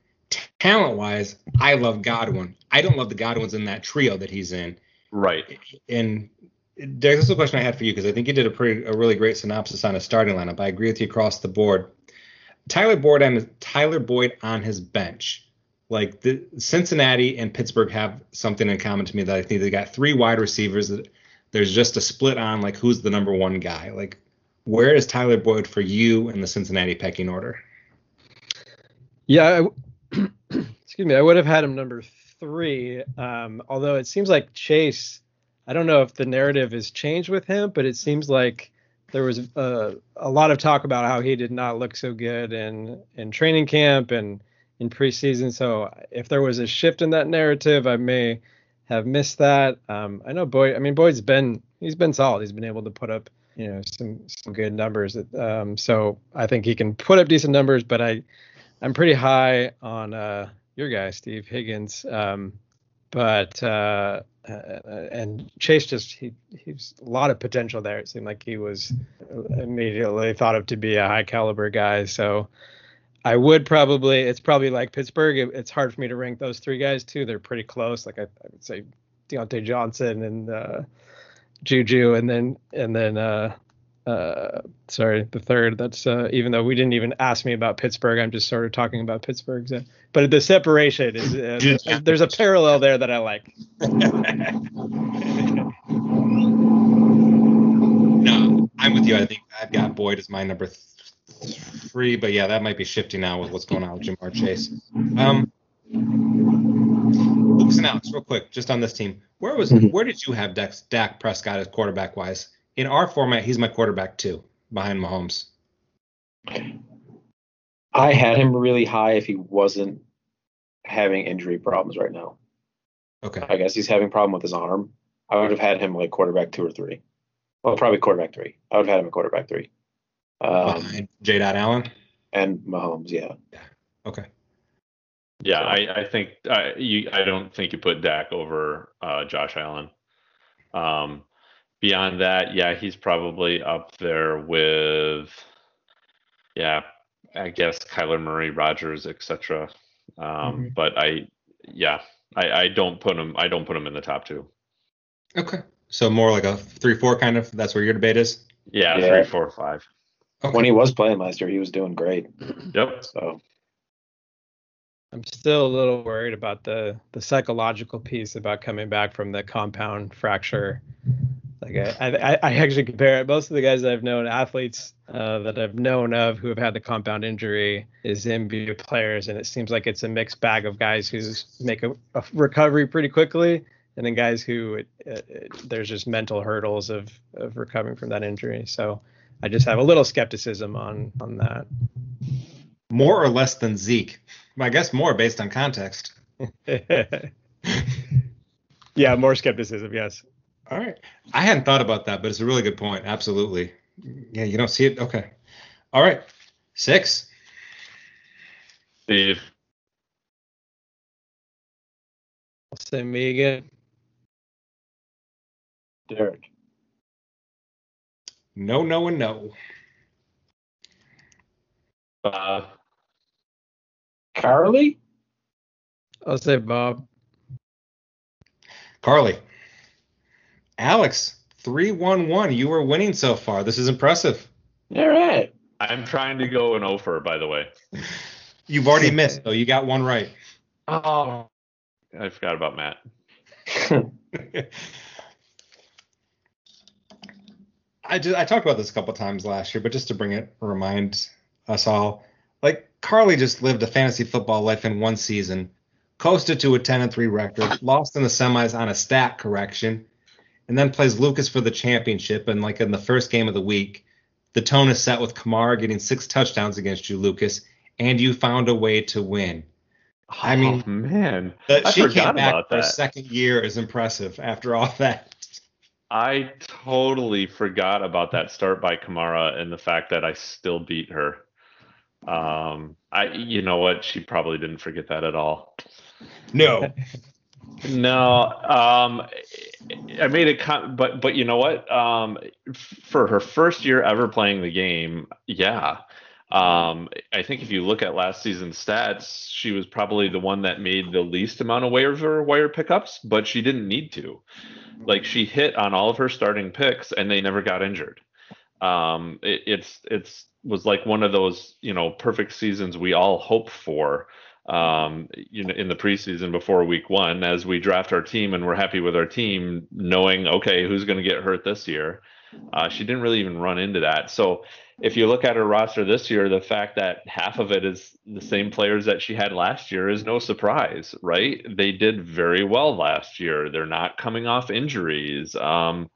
talent wise, I love Godwin. I don't love the Godwins in that trio that he's in. right And Derek, this is a question I had for you because I think you did a pretty, a really great synopsis on his starting lineup. I agree with you across the board. Tyler Boyd on Tyler Boyd on his bench. Like the Cincinnati and Pittsburgh have something in common to me that I think they got three wide receivers that there's just a split on like who's the number one guy. Like, where is Tyler Boyd for you in the Cincinnati pecking order? Yeah, I, excuse me. I would have had him number three. Um, although it seems like Chase. I don't know if the narrative has changed with him, but it seems like there was a, a lot of talk about how he did not look so good in in training camp and in preseason. So if there was a shift in that narrative, I may have missed that. Um, I know Boyd. I mean, Boyd's been he's been solid. He's been able to put up you know some some good numbers. Um, so I think he can put up decent numbers. But I I'm pretty high on uh, your guy, Steve Higgins. Um, but uh, uh, and Chase just he he's a lot of potential there. It seemed like he was immediately thought of to be a high caliber guy. So I would probably it's probably like Pittsburgh. It, it's hard for me to rank those three guys too. They're pretty close. Like I, I would say Diontae Johnson and uh, Juju, and then and then uh, uh, sorry, the third. That's uh, even though we didn't even ask me about Pittsburgh, I'm just sort of talking about Pittsburgh. So, but the separation is uh, there's a parallel there that I like. [LAUGHS] no, I'm with you. I think I've got Boyd as my number th- three, but yeah, that might be shifting now with what's going on with Ja'Marr Chase. Um, Lucas and Alex, real quick, just on this team, where was Mhm. where did you have Dak, Dak Prescott as quarterback wise? In our format, he's my quarterback too, behind Mahomes. I had him really high if he wasn't having injury problems right now. Okay. I guess he's having a problem with his arm. I would have had him like quarterback two or three. Well, probably quarterback three. I would have had him at quarterback three. Um, behind J. Dot Allen. and Mahomes, yeah. Okay. Yeah, I, I think I you I don't think you put Dak over uh, Josh Allen. Um, beyond that, yeah, he's probably up there with, yeah, I guess Kyler Murray, Rodgers, etc. Um, Mhm. But I, yeah, I, I don't put him. I don't put him in the top two. Okay. So more like a three four kind of. That's where your debate is. Yeah, Yeah. three, four, five. Okay. When he was playing last year, he was doing great. [CLEARS THROAT] Yep. So I'm still a little worried about the the psychological piece about coming back from the compound fracture. Like I, I, I actually compare it. Most of the guys that I've known, athletes uh, that I've known of who have had the compound injury, is NBA players, and it seems like it's a mixed bag of guys who make a, a recovery pretty quickly, and then guys who it, it, it- there's just mental hurdles of of recovering from that injury. So I just have a little skepticism on on that. More or less than Zeke. I guess more based on context. [LAUGHS] yeah, more skepticism. Yes. All right. I hadn't thought about that, but it's a really good point. Absolutely. Yeah, you don't see it. Okay. All right. Six. Steve. I'll say me again. Derek. No, no, and no. Uh, Carly? I'll say Bob. Carly. Alex, 311. You were winning so far. This is impressive. All right. I'm trying to go an offer, by the way. [LAUGHS] You've already missed, though. You got one right. Oh, I forgot about Matt. [LAUGHS] I just I talked about this a couple times last year, but just to bring it remind us all, like Carly just lived a fantasy football life in one season, coasted to a 10 and 3 record, lost in the semis on a stat correction, and then plays Lucas for the championship. And like in the first game of the week, the tone is set with Kamara getting six touchdowns against you, Lucas, and you found a way to win. I mean, oh, man, That I she came back about for that. second year is impressive after all [LAUGHS] that. I totally forgot about that start by Kamara and the fact that I still beat her. Um, I, you know what? She probably didn't forget that at all. No. [LAUGHS] No, um, I made a but but you know what? Um, for her first year ever playing the game, yeah. Um, I think if you look at last season's stats, she was probably the one that made the least amount of waiver wire pickups, but she didn't need to. Like she hit on all of her starting picks, and they never got injured. Um, it, it's it's was like one of those you know perfect seasons we all hope for. Um, you know, in the preseason before week one as we draft our team and we're happy with our team, knowing, okay, who's going to get hurt this year. Uh, she didn't really even run into that. So if you look at her roster this year, the fact that half of it is the same players that she had last year is no surprise, right? They did very well last year. They're not coming off injuries. Um,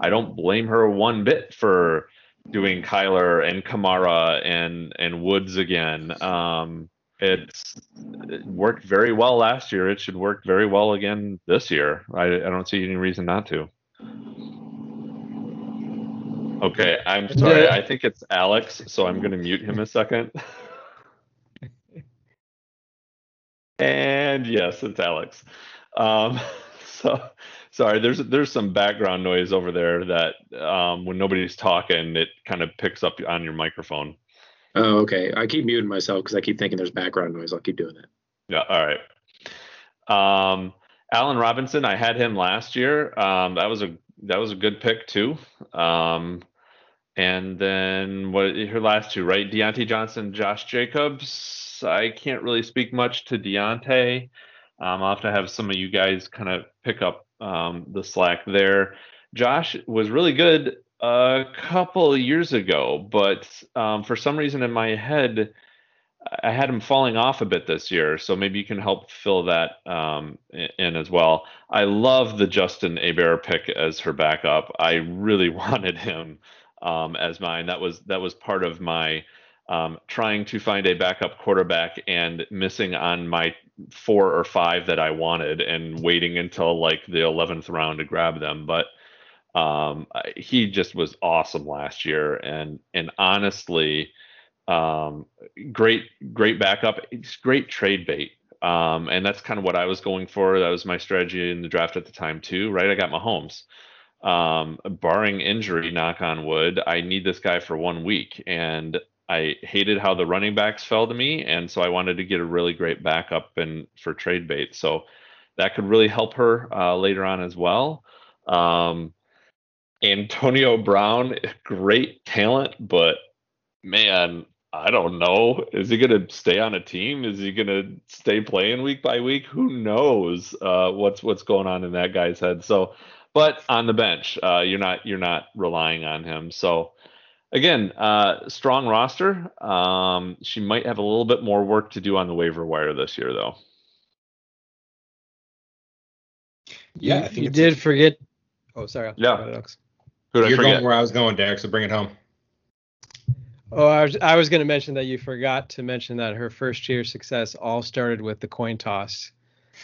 I don't blame her one bit for doing Kyler and Kamara and and Woods again. Um, it's it worked very well last year. It should work very well again this year. I, I don't see any reason not to. Okay, I'm sorry. I think it's Alex, so I'm going to mute him a second. [LAUGHS] and yes, it's Alex. Um, [LAUGHS] so sorry. There's there's some background noise over there that um, when nobody's talking, it kind of picks up on your microphone. Oh, okay. I keep muting myself because I keep thinking there's background noise. I'll keep doing that. Yeah. All right. Um, Allen Robinson, I had him last year. Um, that was a that was a good pick too. Um, and then what her last two, right? Diontae Johnson, Josh Jacobs. I can't really speak much to Diontae. Um, I'll have to have some of you guys kind of pick up um, the slack there. Josh was really good a couple years ago, but um, for some reason in my head, I had him falling off a bit this year. So maybe you can help fill that um, in as well. I love the Justin Herbert pick as her backup. I really [LAUGHS] wanted him um, as mine. That was that was part of my um, trying to find a backup quarterback and missing on my four or five that I wanted and waiting until like the 11th round to grab them. But um, he just was awesome last year, and and honestly, um, great great backup. It's great trade bait. Um, and that's kind of what I was going for. That was my strategy in the draft at the time too, right? I got Mahomes. Um, barring injury, knock on wood, I need this guy for one week, and I hated how the running backs fell to me, and so I wanted to get a really great backup and for trade bait. So that could really help her uh, later on as well. Um, Antonio Brown, great talent, but man, I don't know. Is he going to stay on a team? Is he going to stay playing week by week? Who knows uh, what's what's going on in that guy's head? So, but on the bench, uh, you're not you're not relying on him. So, again, uh, strong roster. Um, she might have a little bit more work to do on the waiver wire this year, though. Yeah, you, you did forget. Oh, sorry. Yeah. Who'd You're going where I was going, Derek. So bring it home. Oh, I was I was going to mention that you forgot to mention that her first year success all started with the coin toss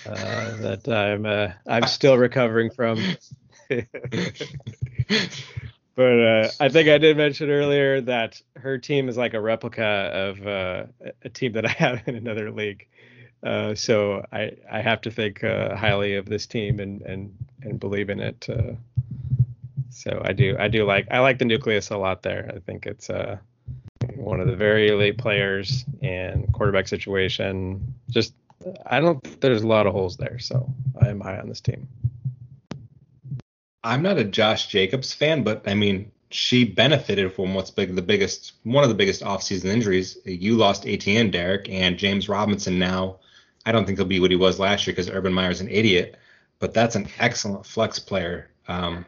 uh, [LAUGHS] that I'm uh, I'm still recovering from. [LAUGHS] but uh, I think I did mention earlier that her team is like a replica of uh, a team that I have in another league. Uh, so I I have to think uh, highly of this team and and and believe in it. So I do I do like I like the nucleus a lot there. I think it's uh one of the very elite players and quarterback situation. Just I don't there's a lot of holes there, so I am high on this team. I'm not a Josh Jacobs fan, but I mean she benefited from what's big the biggest one of the biggest offseason injuries. You lost Etienne Derek, and James Robinson now. I don't think he'll be what he was last year because Urban Meyer's an idiot, but that's an excellent flex player. Um,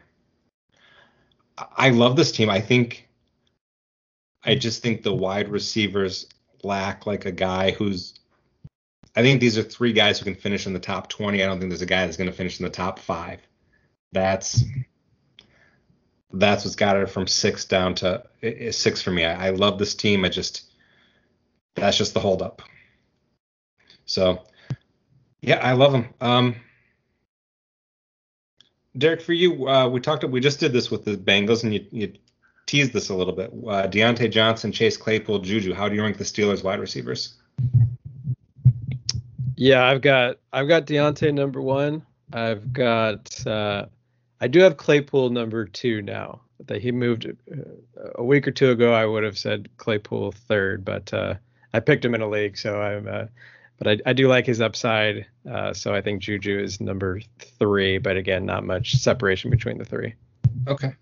I love this team. I think I just think the wide receivers lack like a guy who's I think these are three guys who can finish in the top 20. I don't think there's a guy that's going to finish in the top 5. That's that's what's got it from 6 down to 6 for me. I, I love this team. I just that's just the holdup. So, yeah, I love them. Um, Derek, for you, uh, we talked. We just did this with the Bengals, and you, you teased this a little bit. Uh, Diontae Johnson, Chase Claypool, Juju. How do you rank the Steelers wide receivers? Yeah, I've got I've got Diontae number one. I've got uh, I do have Claypool number two now. That he moved uh, a week or two ago. I would have said Claypool third, but uh, I picked him in a league, so I'm uh, but I, I do like his upside. Uh, so I think Juju is number three, but again, not much separation between the three. Okay.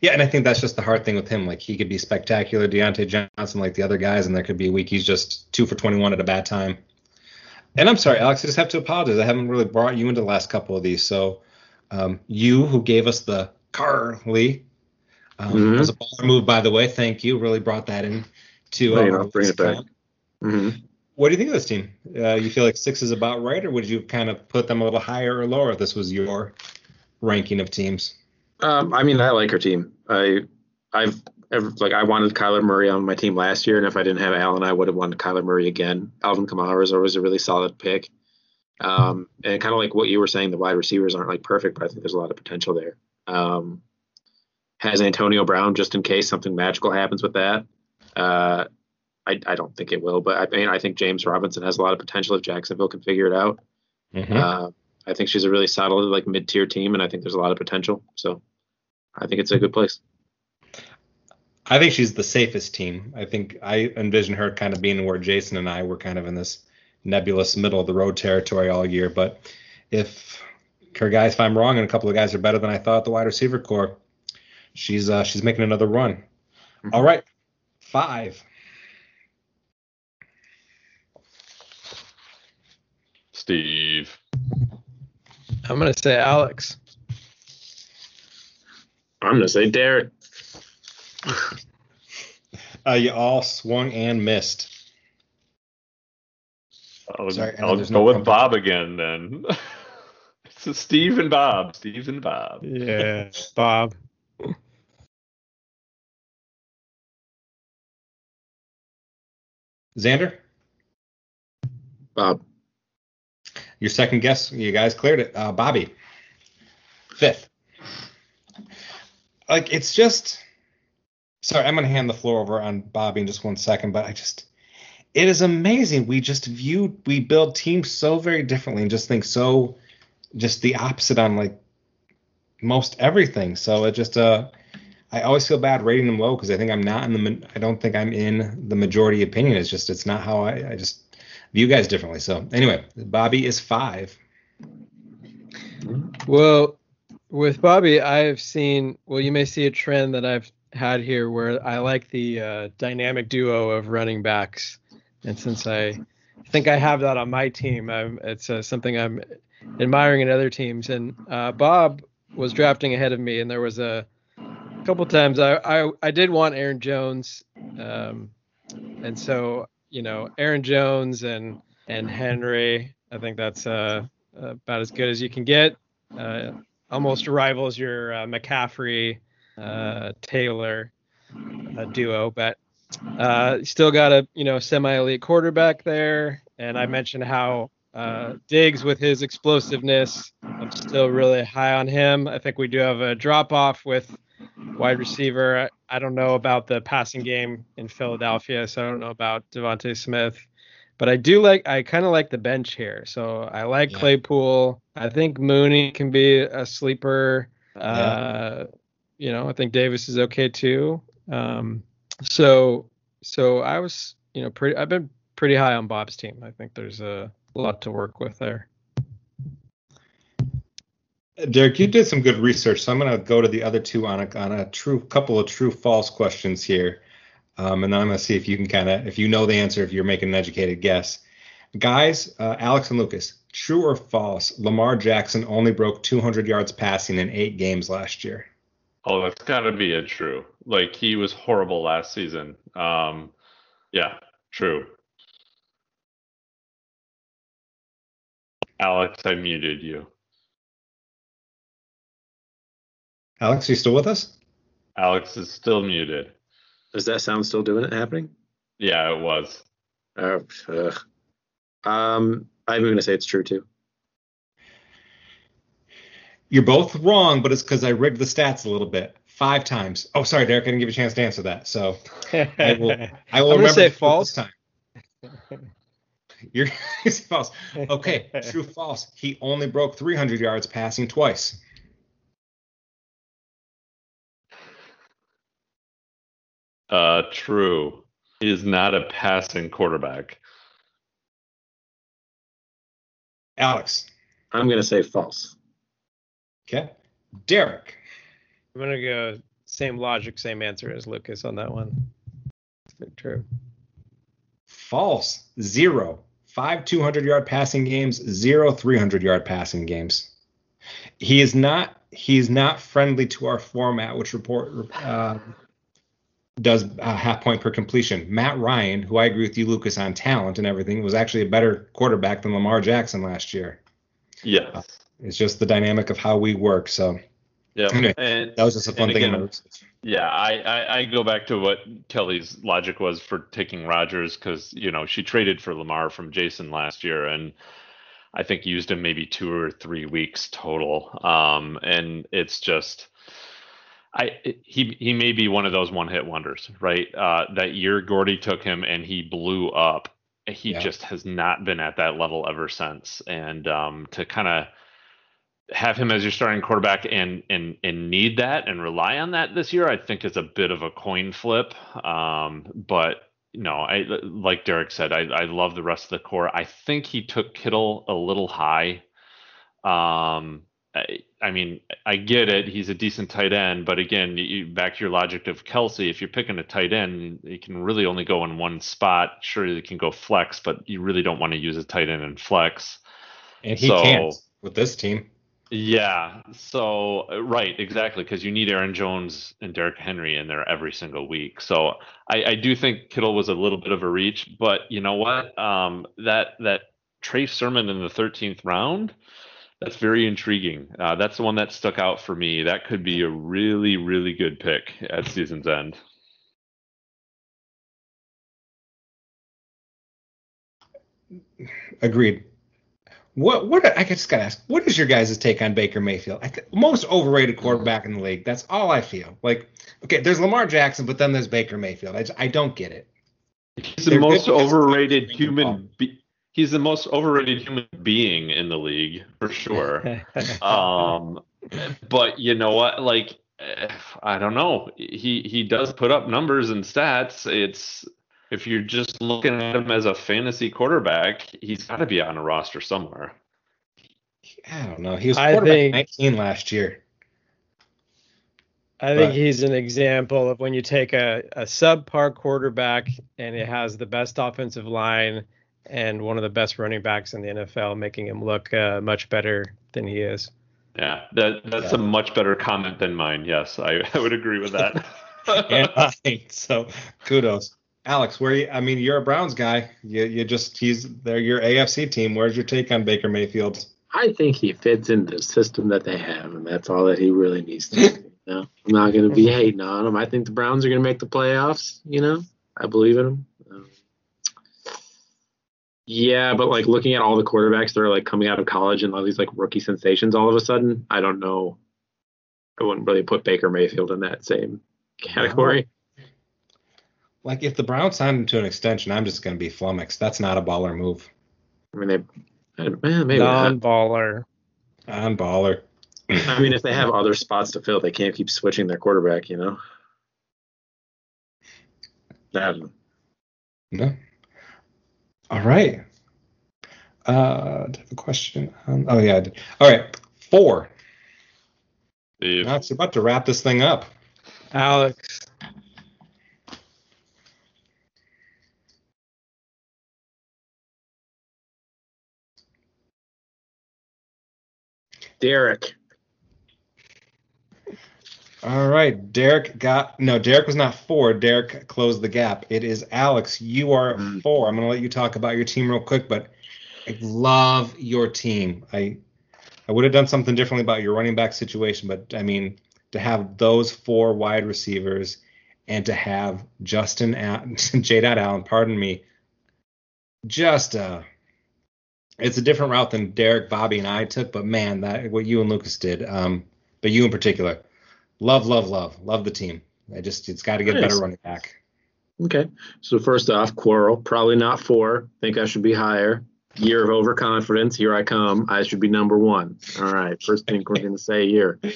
Yeah, and I think that's just the hard thing with him. Like he could be spectacular, Diontae Johnson, like the other guys, and there could be a week he's just two for 21 at a bad time. And I'm sorry, Alex. I just have to apologize. I haven't really brought you into the last couple of these. So, um, you who gave us the Carly um, Mhm. was a baller move, by the way. Thank you. Really brought that in to Bring it our up, bring it back. count. What do you think of this team? Uh, you feel like six is about right, or would you kind of put them a little higher or lower if this was your ranking of teams? Um, I mean, I like her team. I, I've ever, like I wanted Kyler Murray on my team last year, and if I didn't have Allen, I would have wanted Kyler Murray again. Alvin Kamara is always a really solid pick. Um, and kind of like what you were saying, the wide receivers aren't like perfect, but I think there's a lot of potential there. Um, has Antonio Brown just in case something magical happens with that. Uh, I, I don't think it will, but I mean, I think James Robinson has a lot of potential if Jacksonville can figure it out. Mhm. Uh, I think she's a really solid, like mid-tier team, and I think there's a lot of potential. So, I think it's a good place. I think she's the safest team. I think I envision her kind of being where Jason and I were kind of in this nebulous middle of the road territory all year. But if her guys, if I'm wrong, and a couple of guys are better than I thought the wide receiver corps, she's uh, she's making another run. Mhm. All right, five. Steve. I'm gonna say Alex. I'm gonna say Derek. [LAUGHS] Uh, you all swung and missed. I'll, Sorry, I know I'll go no with trumpet. Bob again then. [LAUGHS] it's Steve and Bob. Steve and Bob. Yeah, Bob. Xander, Bob. Your second guess, you guys cleared it. Uh, Bobby, fifth. Like it's just. Sorry, I'm gonna hand the floor over on Bobby in just one second, but I just. It is amazing. We just view we build teams so very differently and just think so, just the opposite on like most everything. So it just uh. I always feel bad rating them low because I think I'm not in the. I don't think I'm in the majority opinion. It's just it's not how I. I just view guys differently. So anyway, Bobby is five. Well, with Bobby, I've seen. Well, you may see a trend that I've had here where I like the uh, dynamic duo of running backs, and since I think I have that on my team, I'm, it's uh, something I'm admiring in other teams. And uh, Bob was drafting ahead of me, and there was a couple times I I, I did want Aaron Jones, um, and so you know Aaron Jones and and Henry. I think that's uh, about as good as you can get. Uh, almost rivals your uh, McCaffrey uh, Taylor uh, duo, but uh, still got a you know semi-elite quarterback there. And I mentioned how uh, Diggs with his explosiveness, I'm still really high on him. I think we do have a drop off with wide receiver. I, I don't know about the passing game in Philadelphia, so I don't know about DeVonta Smith. But I do like I kind of like the bench here. So I like Yeah. Claypool. I think Mooney can be a sleeper. Yeah. Uh, you know, I think Davis is okay too. Um, so so I was, you know, pretty I've been pretty high on Bob's team. I think there's a lot to work with there. Derek, you did some good research, so I'm going to go to the other two on a on a true couple of true false questions here, um, and then I'm going to see if you can kind of if you know the answer if you're making an educated guess. Guys, uh, Alex and Lucas, true or false? Lamar Jackson only broke 200 yards passing in eight games last year. Oh, that's gotta be a true. Like he was horrible last season. Um, yeah, true. Alex, I muted you. Alex, are you still with us? Alex is still muted. Does that sound still doing it happening? Yeah, it was. Uh, ugh. Um, I'm going to say it's true too. You're both wrong, but it's because I rigged the stats a little bit. Five times. Oh, sorry, Derek, I didn't give you a chance to answer that. So I will. [LAUGHS] I will I'm remember say to do it false. This time. You're [LAUGHS] false. Okay, true, false. He only broke 300 yards passing twice. Uh, true. He is not a passing quarterback. Alex. I'm going to say false. Okay. Derek. I'm gonna go same logic, same answer as Lucas on that one. True. False. Zero. five 200 yard passing games, zero 300 yard passing games. He is not he's not friendly to our format, which report uh, does a half point per completion. Matt Ryan, who I agree with you, Lucas, on talent and everything, was actually a better quarterback than Lamar Jackson last year. Yes. Uh, it's just the dynamic of how we work. So yeah, anyway, and that was just a fun thing. Again, yeah, I, I, I go back to what Kelly's logic was for taking Rodgers because you know she traded for Lamar from Jason last year and. I think used him maybe two or three weeks total. Um, and it's just, I he he may be one of those one hit wonders, right? Uh, that year Gordy took him and he blew up. He yeah. just has not been at that level ever since. And um, to kind of have him as your starting quarterback and and and need that and rely on that this year, I think is a bit of a coin flip. Um, but no, I like Derek said, I, I love the rest of the core. I think he took Kittle a little high. Um, I, I mean, I get it. He's a decent tight end, but again, you, back to your logic of Kelce, if you're picking a tight end, he can really only go in one spot. Sure, he can go flex, but you really don't want to use a tight end in flex. And he so, can't with this team. Yeah. So uh, right, exactly, because you need Aaron Jones and Derrick Henry in there every single week. So I, I, do think Kittle was a little bit of a reach, but you know what? Um, that that Trey Sermon in the 13th round, that's very intriguing. Uh, that's the one that stuck out for me. That could be a really, really good pick at season's end. Agreed. What what I just gotta ask, what is your guys' take on Baker Mayfield? I th- most overrated quarterback in the league. That's all I feel. Like, okay, there's Lamar Jackson, but then there's Baker Mayfield. I, just, I don't get it. He's the They're most overrated human. Be- he's the most overrated human being in the league for sure. [LAUGHS] um, but you know what? Like, I don't know. He he does put up numbers and stats. It's if you're just looking at him as a fantasy quarterback, he's got to be on a roster somewhere. I don't know. He was quarterback think, 19 last year. I think he's an example of when you take a, a subpar quarterback and it has the best offensive line and one of the best running backs in the NFL, making him look uh, much better than he is. Yeah, that that's yeah. a much better comment than mine. Yes, I, [LAUGHS] I would agree with that. [LAUGHS] and I, so kudos. Alex, where you, I mean, you're a Browns guy. You, you just he's they're your AFC team. Where's your take on Baker Mayfield? I think he fits into the system that they have, and that's all that he really needs to do. You know? I'm not going to be [LAUGHS] hating on him. I think the Browns are going to make the playoffs. You know, I believe in him. Yeah, but like looking at all the quarterbacks that are like coming out of college and all these like rookie sensations, all of a sudden, I don't know. I wouldn't really put Baker Mayfield in that same category like if the Browns signed him to an extension, I'm just going to be flummoxed. That's not a baller move. I mean, they maybe non-baller. Non-baller. I mean, if they have other spots to fill, they can't keep switching their quarterback. You know. That. No. All right. Uh, I have a question? Um, oh yeah. I did. All right. Four. Steve. Now it's about to wrap this thing up. Alex. Derek. All right, Derek got no. Derek was not four. Derek closed the gap. It is Alex. You are mm. four. I'm gonna let you talk about your team real quick, but I love your team. I I would have done something differently about your running back situation, but I mean to have those four wide receivers and to have Justin [LAUGHS] J. Allen, pardon me, just uh it's a different route than Derek, Bobby, and I took, but man, that what you and Lucas did, um, but you in particular, love, love, love, love the team. I just it's got to get nice. better running back. Okay, so first off, Quarrel probably not four. Think I should be higher. Year of overconfidence. Here I come. I should be number one. All right, first thing we're gonna say here. [LAUGHS]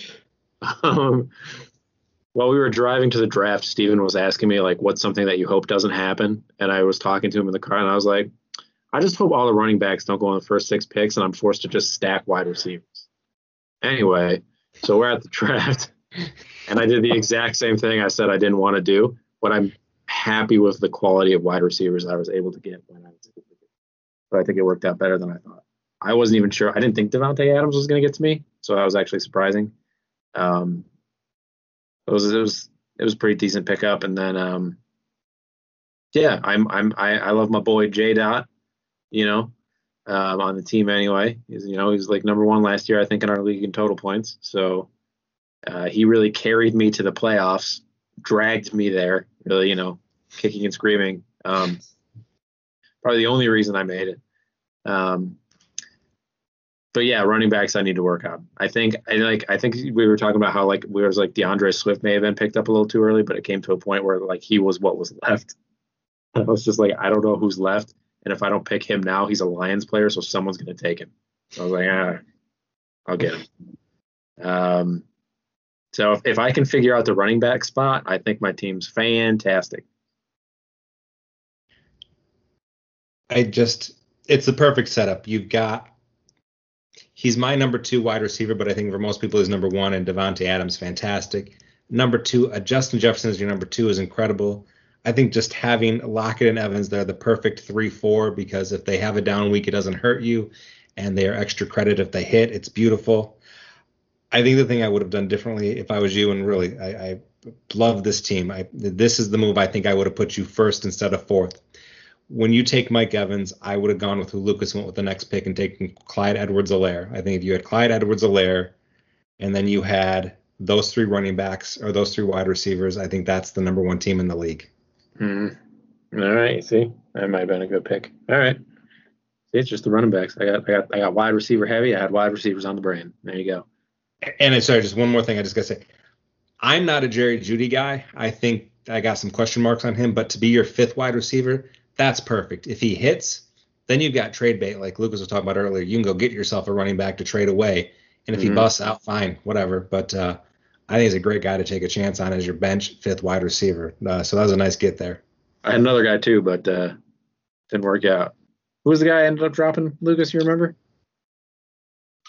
Um, while we were driving to the draft, Steven was asking me like, "What's something that you hope doesn't happen?" And I was talking to him in the car, and I was like, I just hope all the running backs don't go on the first six picks and I'm forced to just stack wide receivers. Anyway, so we're at the [LAUGHS] draft, and I did the exact same thing I said I didn't want to do, but I'm happy with the quality of wide receivers I was able to get when I was able to get. but I think it worked out better than I thought. I wasn't even sure. I didn't think Davante Adams was going to get to me, so that was actually surprising. Um, it was it was it was pretty decent pickup, and then um, yeah, I'm I'm I, I love my boy J Dot, you know, um, on the team anyway. He's you know he's like number one last year I think in our league in total points, so uh, he really carried me to the playoffs, dragged me there, really you know kicking and screaming. Um, probably the only reason I made it. Um, but yeah, running backs I need to work on. I think I like I think we were talking about how like we was like D'Andre Swift may have been picked up a little too early, but it came to a point where like he was what was left. [LAUGHS] I was just like I don't know who's left, and if I don't pick him now, he's a Lions player, so someone's gonna take him. So I was like, ah, I'll get him. Um, so if, if I can figure out the running back spot, I think my team's fantastic. I just it's the perfect setup. You've got he's my number two wide receiver, but I think for most people he's number one, and Davante Adams fantastic. Number two, uh, Justin Jefferson is your number two is incredible. I think just having Lockett and Evans, they're the perfect three four because if they have a down week, it doesn't hurt you, and they are extra credit if they hit. It's beautiful. I think the thing I would have done differently if I was you, and really, I, I love this team. I, this is the move I think I would have put you first instead of fourth when you take Mike Evans, I would have gone with who Lucas went with the next pick and taken Clyde Edwards-Helaire. I think if you had Clyde Edwards-Helaire and then you had those three running backs or those three wide receivers, I think that's the number one team in the league. Mm. All right, see, that might have been a good pick. All right, see, it's just the running backs. I got, I got, I got wide receiver heavy. I had wide receivers on the brain. There you go. And I sorry, just one more thing. I just gotta say, I'm not a Jerry Jeudy guy. I think I got some question marks on him, but to be your fifth wide receiver, that's perfect. If he hits, then you've got trade bait, like Lucas was talking about earlier. You can go get yourself a running back to trade away, and if mm-hmm. he busts out, fine, whatever. But uh, I think he's a great guy to take a chance on as your bench fifth wide receiver. Uh, so that was a nice get there. I had another guy too, but uh, didn't work out. Who was the guy I ended up dropping? Lucas, you remember?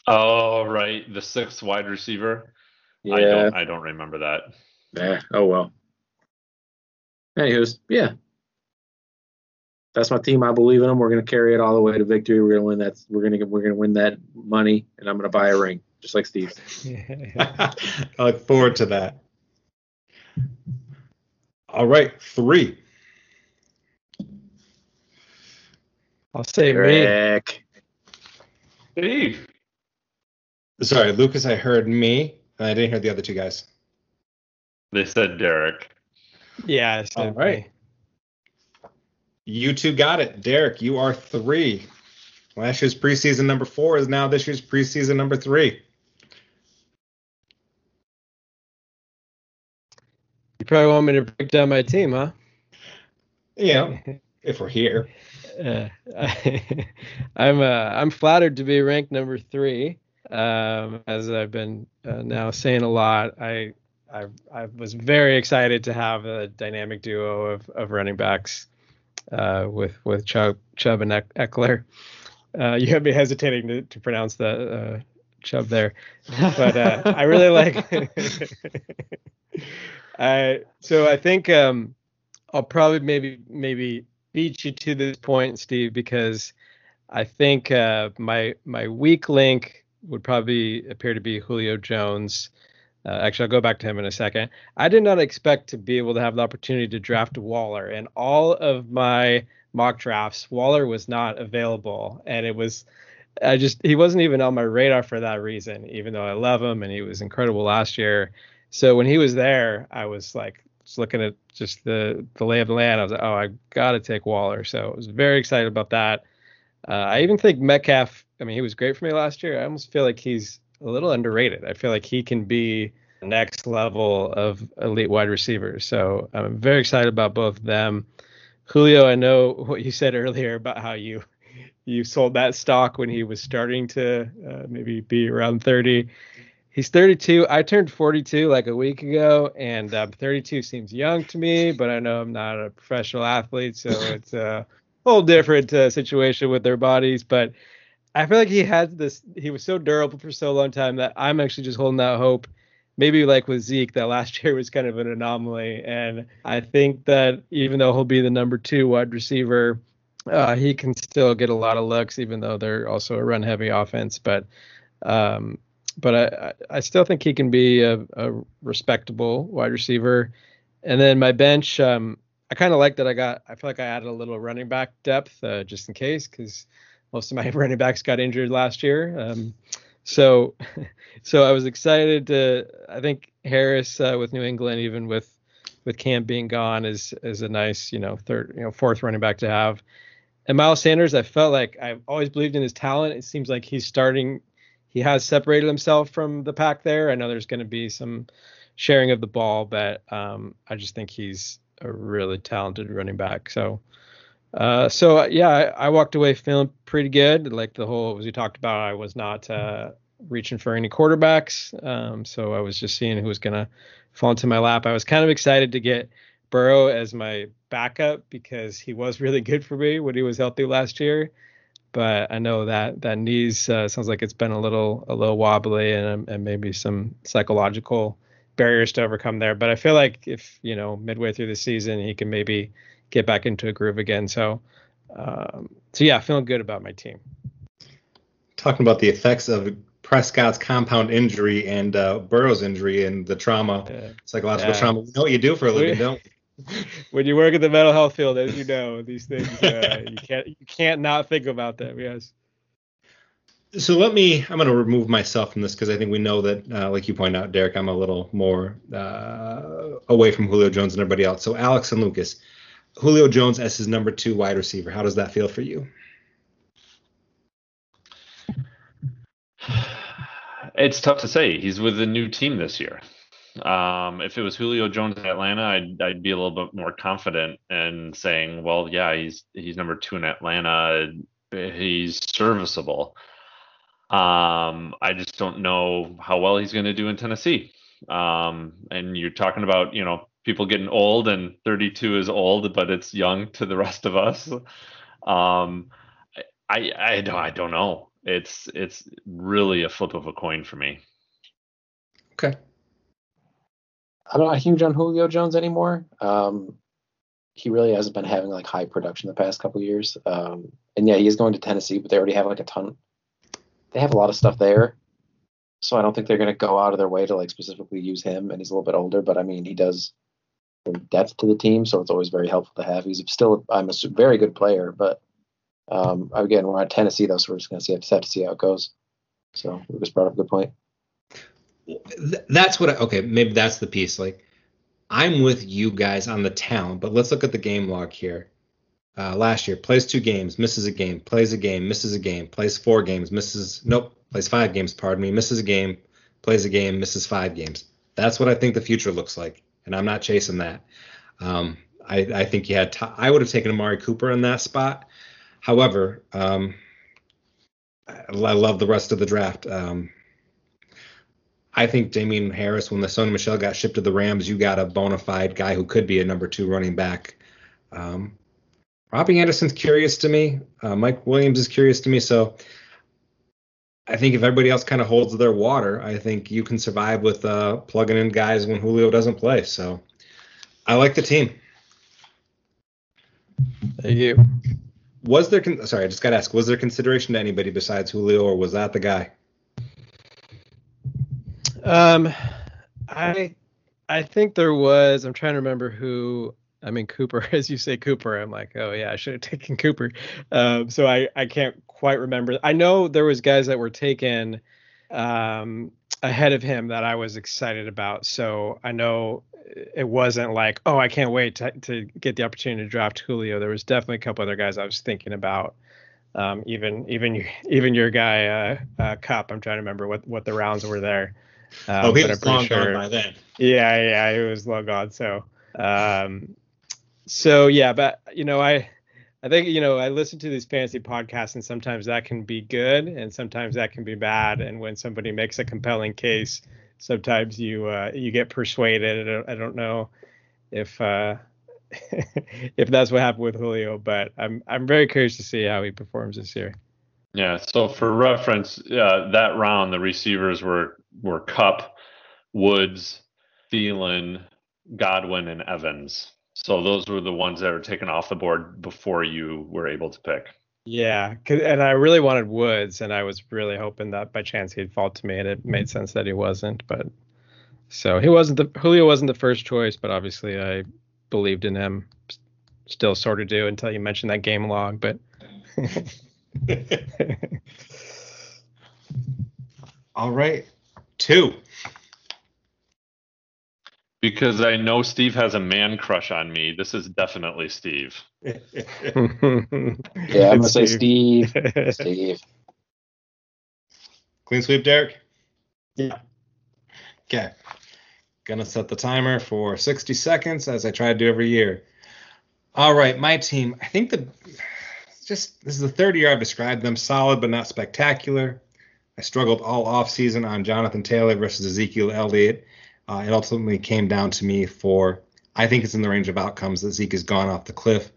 Oh right, the sixth wide receiver. Yeah. I don't. I don't remember that. Yeah. Oh well. Anywho's, yeah, that's my team. I believe in them. We're going to carry it all the way to victory. We're going to win that. We're going to we're going to win that money, and I'm going to buy a ring, just like Steve. [LAUGHS] I look forward to that. All right, three. I'll say Rick. Steve. Sorry, Lucas. I heard me, and I didn't hear the other two guys. They said Derek. Yeah. All right. Me. You two got it. Derek, you are three. Last year's preseason number four is now this year's preseason number three. You probably want me to break down my team, huh? Yeah, if we're here. [LAUGHS] Uh, [LAUGHS] I, am uh, I'm flattered to be ranked number three. Um, as I've been uh, now saying a lot, I, I I was very excited to have a dynamic duo of of running backs uh, with with Chubb, Chubb and Ekeler. Uh, [LAUGHS] you have me hesitating to, to pronounce the uh, Chubb there, but uh, I really like. [LAUGHS] I so I think um, I'll probably maybe maybe beat you to this point, Steve, because I think uh, my my weak link would probably appear to be Julio Jones. Uh, actually, I'll go back to him in a second. I did not expect to be able to have the opportunity to draft Waller, and all of my mock drafts, Waller was not available, and it was. I just he wasn't even on my radar for that reason, even though I love him and he was incredible last year. So when he was there, I was like just looking at just the the lay of the land. I was like, oh, I got to take Waller. So I was very excited about that. Uh, I even think Metcalf. I mean, he was great for me last year. I almost feel like he's a little underrated. I feel like he can be next level of elite wide receivers. So I'm very excited about both them. Julio, I know what you said earlier about how you you sold that stock when he was starting to uh, maybe be around 30. He's 32. I turned 42 like a week ago, and um, 32 seems young to me, but I know I'm not a professional athlete, so it's a whole different uh, situation with their bodies. But I feel like he had this. He was so durable for so long time that I'm actually just holding out hope. Maybe like with Zeke, that last [LAUGHS] year was kind of an anomaly, and I think that even though he'll be the number two wide receiver, uh, he can still get a lot of looks, even though they're also a run heavy offense. But um, but I, I still think he can be a, a respectable wide receiver. And then my bench, um, I kind of like that I got. I feel like I added a little running back depth uh, just in case because most of my [LAUGHS] running backs got injured last year. Um, so [LAUGHS] so I was excited to. I think Harris uh, with New England, even with with Camp being gone, is is a nice you know third you know fourth running back to have. And Miles Sanders, I felt like I've always believed in his talent. It seems like he's starting. He has separated himself from the pack there. I know there's going to be some sharing of the ball, but um, I just think he's a really talented running back. So, uh, so yeah, I, I, walked away feeling pretty good. Like the whole, as we talked about, I was not uh, reaching for any quarterbacks. Um, so I was just seeing who was to fall into my lap. I was kind of excited to get Burrow as my backup because he was really good for me when he was healthy last year. But I know that that knees uh, sounds like it's been a little a little wobbly and and maybe some psychological barriers to overcome there. But I feel like if you know midway through the season he can maybe get back into a groove again. So um, so yeah, feeling good about my team. Talking about the effects of Prescott's compound injury and uh, Burrow's injury and the trauma, yeah. psychological yeah. trauma. We know what you do for a living, don't [LAUGHS] when you work in the mental health field, as you know, these things uh, you can't you can't not think about them. Yes. So let me. I'm going to remove myself from this because I think we know that, uh, like you point out, Derek, I'm a little more uh, away from Julio Jones and everybody else. So Alex and Lucas, Julio Jones as his number two wide receiver. How does that feel for you? It's tough to say. He's with a new team this year. Um, if it was Julio Jones in Atlanta, I'd I'd be a little bit more confident in saying, well, yeah, he's he's number two in Atlanta. He's serviceable. Um, I just don't know how well he's going to do in Tennessee. Um, and you're talking about you know people getting old, and 32 is old, but it's young to the rest of us. Um, I I don't I don't know. It's it's really a flip of a coin for me. Okay. I'm not huge on Julio Jones anymore. Um, he really hasn't been having like high production the past couple years. Um, and yeah, he is going to Tennessee, but they already have like a ton. They have a lot of stuff there, so I don't think they're going to go out of their way to like specifically use him. And he's a little bit older, but I mean, he does bring depth to the team, so it's always very helpful to have. He's still, I'm a very good player, but um, again, we're at Tennessee though, so we're just going to see have to see how it goes. So Lucas brought up a good point that's what I, okay maybe that's the piece like i'm with you guys on the talent but let's look at the game log here uh, last year plays two games misses a game plays a game misses a game plays four games misses nope plays five games pardon me misses a game plays a game misses five games. That's what i think the future looks like and i'm not chasing that. Um, I, I, think you had t- I would have taken amari cooper in that spot. However um, I, love the rest of the draft. Um, I think Damien Harris, when the Sony Michel got shipped to the Rams, you got a bona fide guy who could be a number two running back. Um, Robbie Anderson's curious to me. Uh, Mike Williams is curious to me. So I think if everybody else kind of holds their water, I think you can survive with uh, plugging in guys when Julio doesn't play. So I like the team. Thank you. Was there? Con- sorry, I just got to ask. Was there consideration to anybody besides Julio, or was that the guy? Um, I I think there was. I'm trying to remember who. I mean Cooper, [LAUGHS] as you say Cooper. I'm like, oh yeah, I should have taken Cooper. Um, so I I can't quite remember. I know there was guys that were taken um, ahead of him that I was excited about. So I know it wasn't like, oh, I can't wait to, to get the opportunity to draft Julio. There was definitely a couple other guys I was thinking about. Um, even even even your guy uh, uh, Kupp. I'm trying to remember what what the rounds were there. Um, oh, he was long sure, gone by then. Yeah, yeah, he was long gone. So, um, so yeah, but you know, I, I think you know, I listen to these fantasy podcasts, and sometimes that can be good, and sometimes that can be bad. And when somebody makes a compelling case, sometimes you uh, you get persuaded. I don't, I don't know if uh, [LAUGHS] if that's what happened with Julio, but I'm I'm very curious to see how he performs this year. Yeah. So for reference, uh, that round the receivers were were Kupp, Woods, Thielen, Godwin, and Evans. So those were the ones that were taken off the board before you were able to pick. Yeah, and I really wanted Woods, and I was really hoping that by chance he'd fall to me, and it made sense that he wasn't. But so he wasn't the Julio wasn't the first choice, but obviously I believed in him. Still sort of do until you mentioned that game log, but [LAUGHS] All right. Two. Because I know Steve has a man crush on me. This is definitely Steve. [LAUGHS] Yeah, I'm gonna say Steve. [LAUGHS] Steve. Clean sweep, Derek? Yeah. Okay. Gonna set the timer for 60 seconds as I try to do every year. All right, my team. I think the just this is the third year I've described them solid but not spectacular. I struggled all off season on Jonathan Taylor versus Ezekiel Elliott. Uh, it ultimately came down to me for I think it's in the range of outcomes that Zeke has gone off the cliff.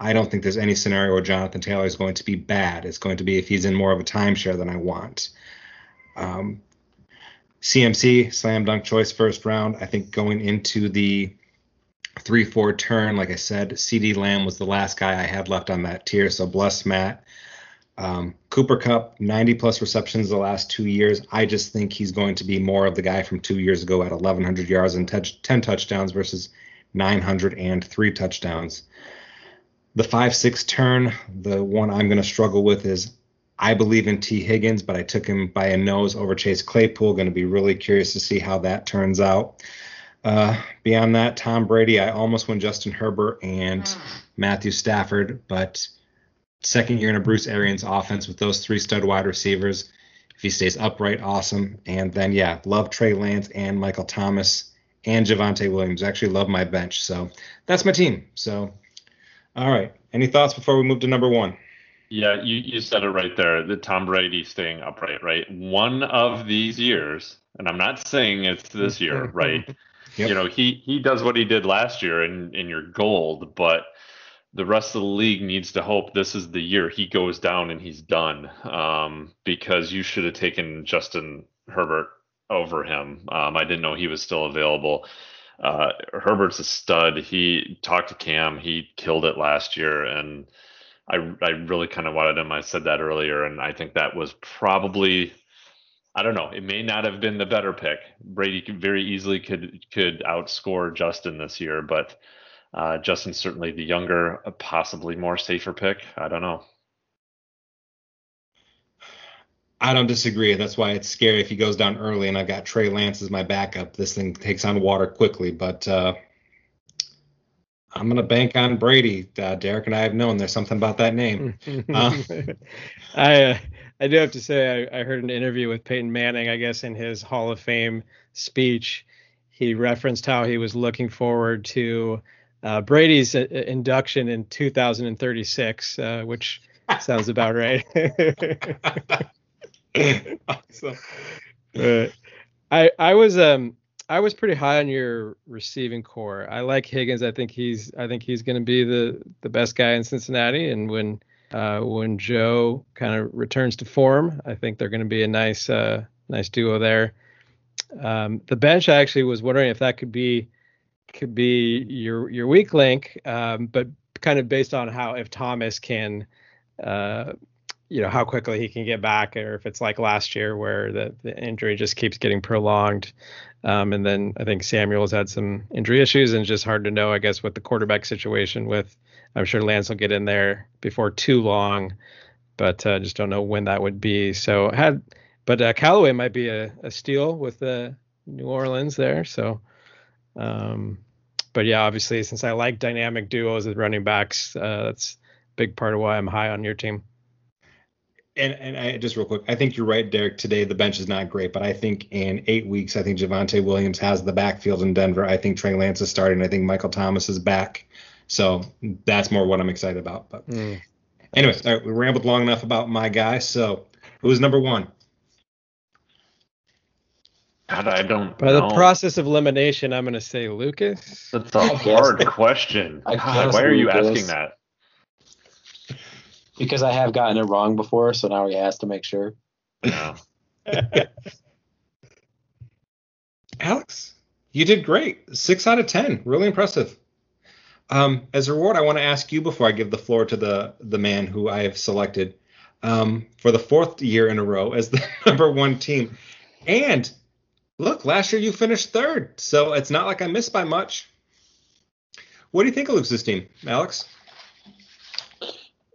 I don't think there's any scenario where Jonathan Taylor is going to be bad. It's going to be if he's in more of a timeshare than I want. Um, CMC slam dunk choice first round. I think going into the three four turn, like I said, CeeDee Lamb was the last guy I had left on that tier. So bless Matt. Um, Cooper Kupp, 90 plus receptions the last two years. I just think he's going to be more of the guy from two years ago at 1,100 yards and touch, 10 touchdowns versus 903 touchdowns. The 5 6 turn, the one I'm going to struggle with is I believe in T. Higgins, but I took him by a nose over Chase Claypool. Going to be really curious to see how that turns out. Uh, beyond that, Tom Brady, I almost went Justin Herbert and Matthew Stafford, but second year in a Bruce Arians offense with those three stud wide receivers. If he stays upright, awesome. And then, yeah, love Trey Lance and Michael Thomas and Javonte Williams. Actually, love my bench. So that's my team. So, all right. Any thoughts before we move to number one? Yeah, you, you said it right there. The Tom Brady staying upright, right? One of these years, and I'm not saying it's this year, [LAUGHS] right? Yep. You know, he he does what he did last year and and you're gold, but the rest of the league needs to hope this is the year he goes down and he's done. Um, because you should have taken Justin Herbert over him. Um, I didn't know he was still available. Uh, Herbert's a stud. He talked to Cam. He killed it last year, and I I really kind of wanted him. I said that earlier, and I think that was probably I don't know. It may not have been the better pick. Brady very easily could could outscore Justin this year, but uh, Justin's certainly the younger, uh, possibly more safer pick. I don't know. I don't disagree. That's why it's scary if he goes down early and I've got Trey Lance as my backup. This thing takes on water quickly, but uh, I'm going to bank on Brady. Uh, Derek and I have known there's something about that name. [LAUGHS] Uh. I uh, I do have to say I, I heard an interview with Peyton Manning. I guess in his Hall of Fame speech, he referenced how he was looking forward to uh, Brady's uh, induction in 2036, uh, which sounds about right. [LAUGHS] awesome. Uh, I I was um I was pretty high on your receiving corps. I like Higgins. I think he's I think he's going to be the the best guy in Cincinnati. And when uh, when Joe kind of returns to form, I think they're going to be a nice uh, nice duo there. Um, the bench, I actually was wondering if that could be could be your your weak link, um, but kind of based on how if Thomas can. Uh, you know how quickly he can get back, or if it's like last year where the, the injury just keeps getting prolonged. Um, and then I think Samuel's had some injury issues, and just hard to know, I guess, with the quarterback situation. With I'm sure Lance will get in there before too long, but uh, just don't know when that would be. So had, but uh, Callaway might be a, a steal with the New Orleans there. So, um, but yeah, obviously since I like dynamic duos with running backs, uh, that's a big part of why I'm high on your team. And and I, just real quick, I think you're right, Derek. Today the bench is not great, but I think in eight weeks, I think Javonte Williams has the backfield in Denver. I think Trey Lance is starting. I think Michael Thomas is back. So that's more what I'm excited about. But Mm. anyways, all right, we rambled long enough about my guy. So who's number one? God, I don't. By the process of elimination, I'm going to say Lucas. That's a hard question. God, why are you Lucas. asking that? Because I have gotten it wrong before, so now he has to make sure. Yeah. [LAUGHS] Alex, you did great. Six out of ten, really impressive. Um, as a reward, I want to ask you before I give the floor to the the man who I have selected um, for the fourth year in a row as the [LAUGHS] number one team. And look, last year you finished third, so it's not like I missed by much. What do you think of Luke's team, Alex?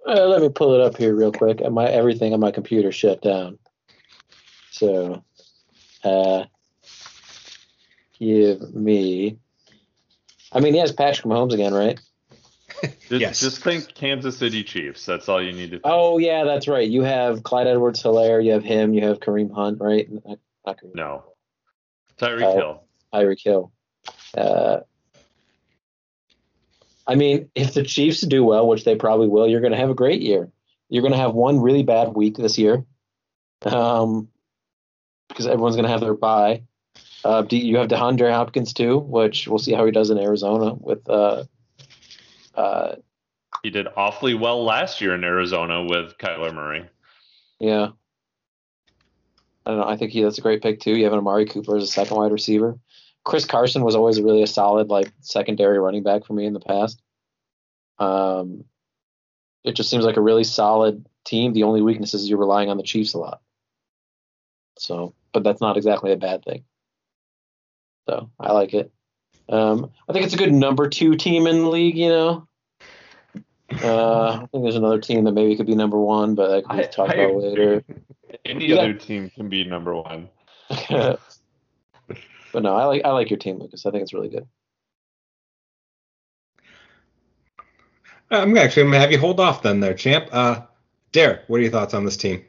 Uh, let me pull it up here real quick. My everything on my computer shut down. So, uh, give me. I mean, he has Patrick Mahomes again, right? [LAUGHS] Just, Yes. just think Kansas City Chiefs. That's all you need to. Think. Oh yeah, that's right. You have Clyde Edwards-Helaire. You have him. You have Kareem Hunt, right? Not not Kareem. No, Tyreek Oh. Hill. Tyreek Hill. Uh, I mean, if the Chiefs do well, which they probably will, you're going to have a great year. You're going to have one really bad week this year, um, because everyone's going to have their bye. Uh, you have DeAndre Hopkins too, which we'll see how he does in Arizona with. Uh, uh, He did awfully well last year in Arizona with Kyler Murray. yeah. I don't know. I think he that's a great pick too. You have an Amari Cooper as a second wide receiver. Chris Carson was always really a solid like secondary running back for me in the past. Um, it just seems like a really solid team. The only weakness is you're relying on the Chiefs a lot. So, but that's not exactly a bad thing. So I like it. Um, I think it's a good number two team in the league. You know, uh, I think there's another team that maybe could be number one, but I can I- talk I about later. Any You other team can be number one. [LAUGHS] but no, I like I like your team, Lucas. I think it's really good. I'm actually going to have you hold off then, there, champ. Uh, Derek, what are your thoughts on this team?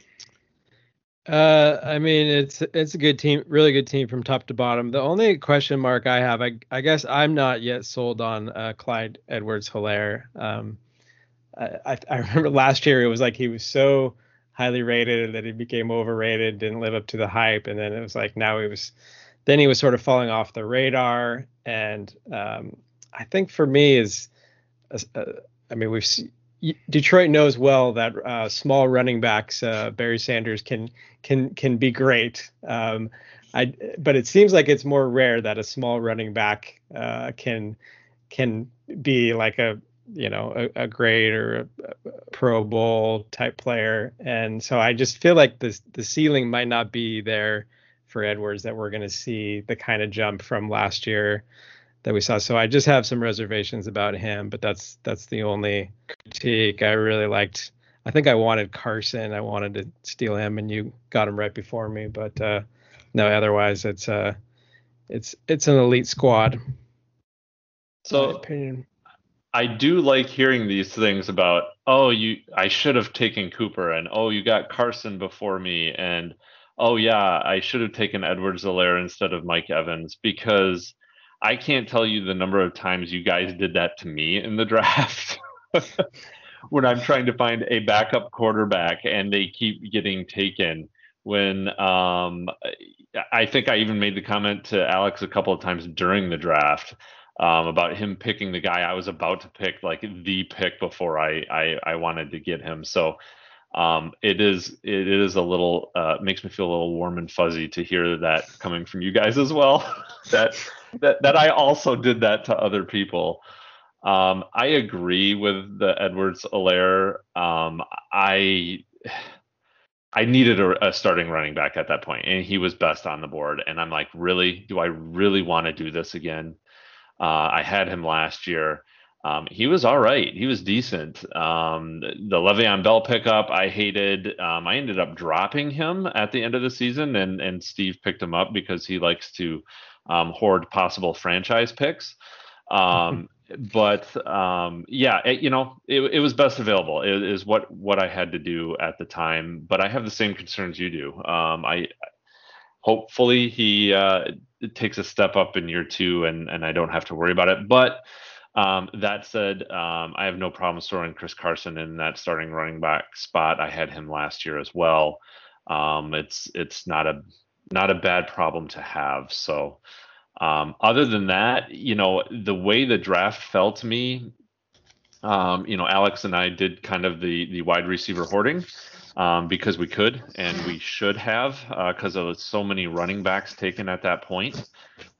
Uh, I mean, it's it's a good team, really good team from top to bottom. The only question mark I have, I I guess I'm not yet sold on uh, Clyde Edwards-Helaire. Um, I I I remember last year it was like he was so highly rated that he became overrated, didn't live up to the hype, and then it was like now he was, then he was sort of falling off the radar. And um, I think for me is, uh, I mean we've. Detroit knows well that uh, small running backs, uh, Barry Sanders can can can be great. Um, I but it seems like it's more rare that a small running back uh, can can be like a you know a, a great or a, a Pro Bowl type player, and so I just feel like the the ceiling might not be there for Edwards that we're going to see the kind of jump from last year that we saw. So I just have some reservations about him, but that's that's the only critique. I really liked. I think I wanted Carson. I wanted to steal him, and you got him right before me. But uh, no, otherwise it's uh it's it's an elite squad. So opinion. I do like hearing these things about, oh, you I should have taken Cooper and oh, you got Carson before me and oh yeah, I should have taken Edwards-Helaire instead of Mike Evans because I can't tell you the number of times you guys did that to me in the [LAUGHS] draft. [LAUGHS] when I'm trying to find a backup quarterback and they keep getting taken when um I think I even made the comment to Alex a couple of times during the draft um, about him picking the guy I was about to pick, like the pick before I I, I wanted to get him. So um, it is it is a little uh, makes me feel a little warm and fuzzy to hear that coming from you guys as well. [LAUGHS] that that that I also did that to other people. Um, I agree with the Edwards-Helaire. Um, I I needed a, a starting running back at that point, and he was best on the board. And I'm like, really? Do I really want to do this again? Uh, I had him last year. Um, he was all right. He was decent. Um, the Le'Veon Bell pickup, I hated. Um, I ended up dropping him at the end of the season, and and Steve picked him up because he likes to um, hoard possible franchise picks. Um, [LAUGHS] but um, yeah, it, you know, it, it was best available. It is what what I had to do at the time. But I have the same concerns you do. Um, I hopefully he uh, takes a step up in year two, and and I don't have to worry about it. But um, that said, um, I have no problem throwing Chris Carson in that starting running back spot. I had him last year as well. Um, it's it's not a not a bad problem to have. So um, other than that, you know, the way the draft fell to me, um, you know, Alex and I did kind of the the wide receiver hoarding um, because we could and we should have because uh, of so many running backs taken at that point.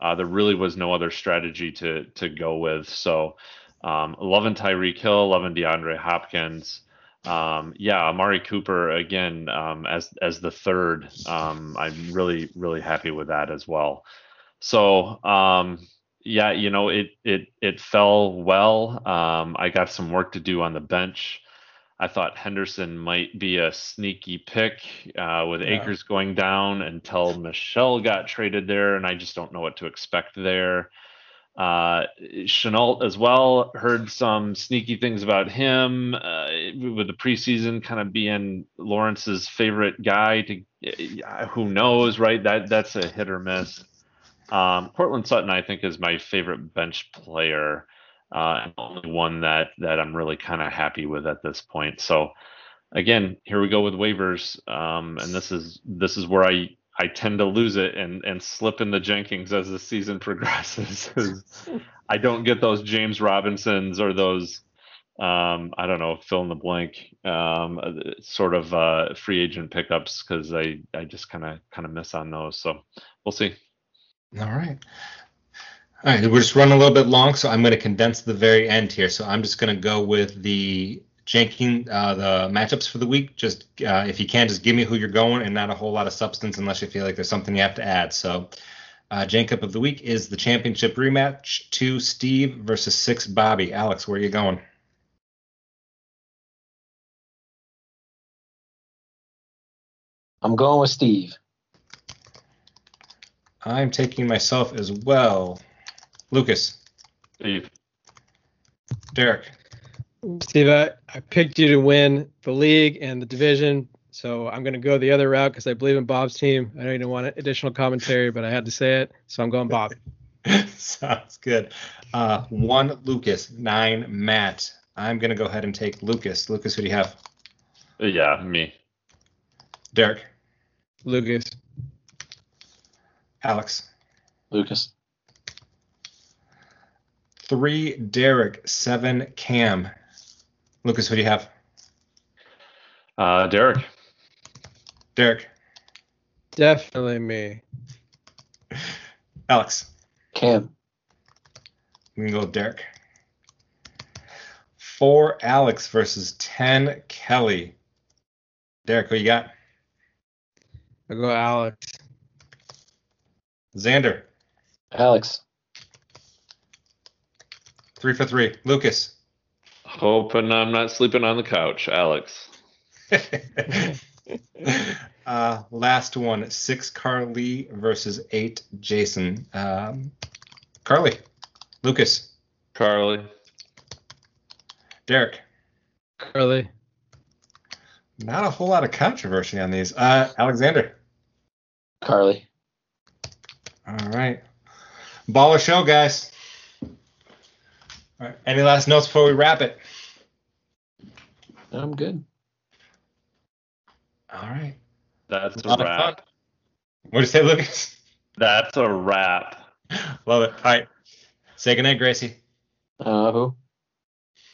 Uh, there really was no other strategy to to go with. So Um, loving Tyreek Hill, loving DeAndre Hopkins. Um, yeah, Amari Cooper again um, as as the third. Um, I'm really really happy with that as well. So um, yeah, you know it it it fell well. Um, I got some work to do on the bench. I thought Henderson might be a sneaky pick uh, with Yeah. Akers going down until Michel got traded there, and I just don't know what to expect there. Uh, Chenault as well. Heard some sneaky things about him uh, with the preseason kind of being Lawrence's favorite guy. To uh, who knows, right? That that's a hit or miss. Um, Courtland Sutton, I think, is my favorite bench player, uh, only one that that I'm really kind of happy with at this point. So, again, here we go with waivers, um, and this is this is where I I tend to lose it and and slip in the Jenkins as the season [LAUGHS] progresses. I don't get those James Robinsons or those um, I don't know fill in the blank um, uh, sort of uh, free agent pickups because I I just kind of kind of miss on those. So we'll see. All right. All right, we're just running a little bit long, so I'm going to condense the very end here. So I'm just going to go with the Jenkins, uh, the matchups for the week. Just uh, if you can, just give me who you're going, and not a whole lot of substance unless you feel like there's something you have to add. So, uh, Jacob of the week is the championship rematch: two Steve versus six Bobby. Alex, where are you going? I'm going with Steve. I'm taking myself as well. Lucas, Steve. Derek, Steve, I, I picked you to win the league and the division, so I'm going to go the other route because I believe in Bob's team. I know you didn't want additional commentary, but I had to say it, so I'm going Bob. [LAUGHS] Sounds good. Uh, one Lucas, nine Matt. I'm gonna go ahead and take Lucas. Lucas, who do you have? Yeah, me. Derek, Lucas. Alex, Lucas. Three Derek, seven Cam. Lucas, who do you have? Uh, Derek. Derek, Definitely me. [LAUGHS] Alex. Cam. We can go with Derek. Four Alex versus ten Kelly. Derek, who you got? I'll go Alex. Xander, Alex. Three for three. Lucas. Hoping I'm not sleeping on the couch, Alex. [LAUGHS] uh, last one, six Carly versus eight Jason. Um, Carly, Lucas, Carly. Derek. Carly. Not a whole lot of controversy on these. Uh, Alexander. Carly. All right. Baller show, guys. All right. Any last notes before we wrap it? I'm good. All right. That's a Lot of wrap. What do you say, Lucas? That's a wrap. Love it. All right. Say goodnight, Gracie. Uh, who?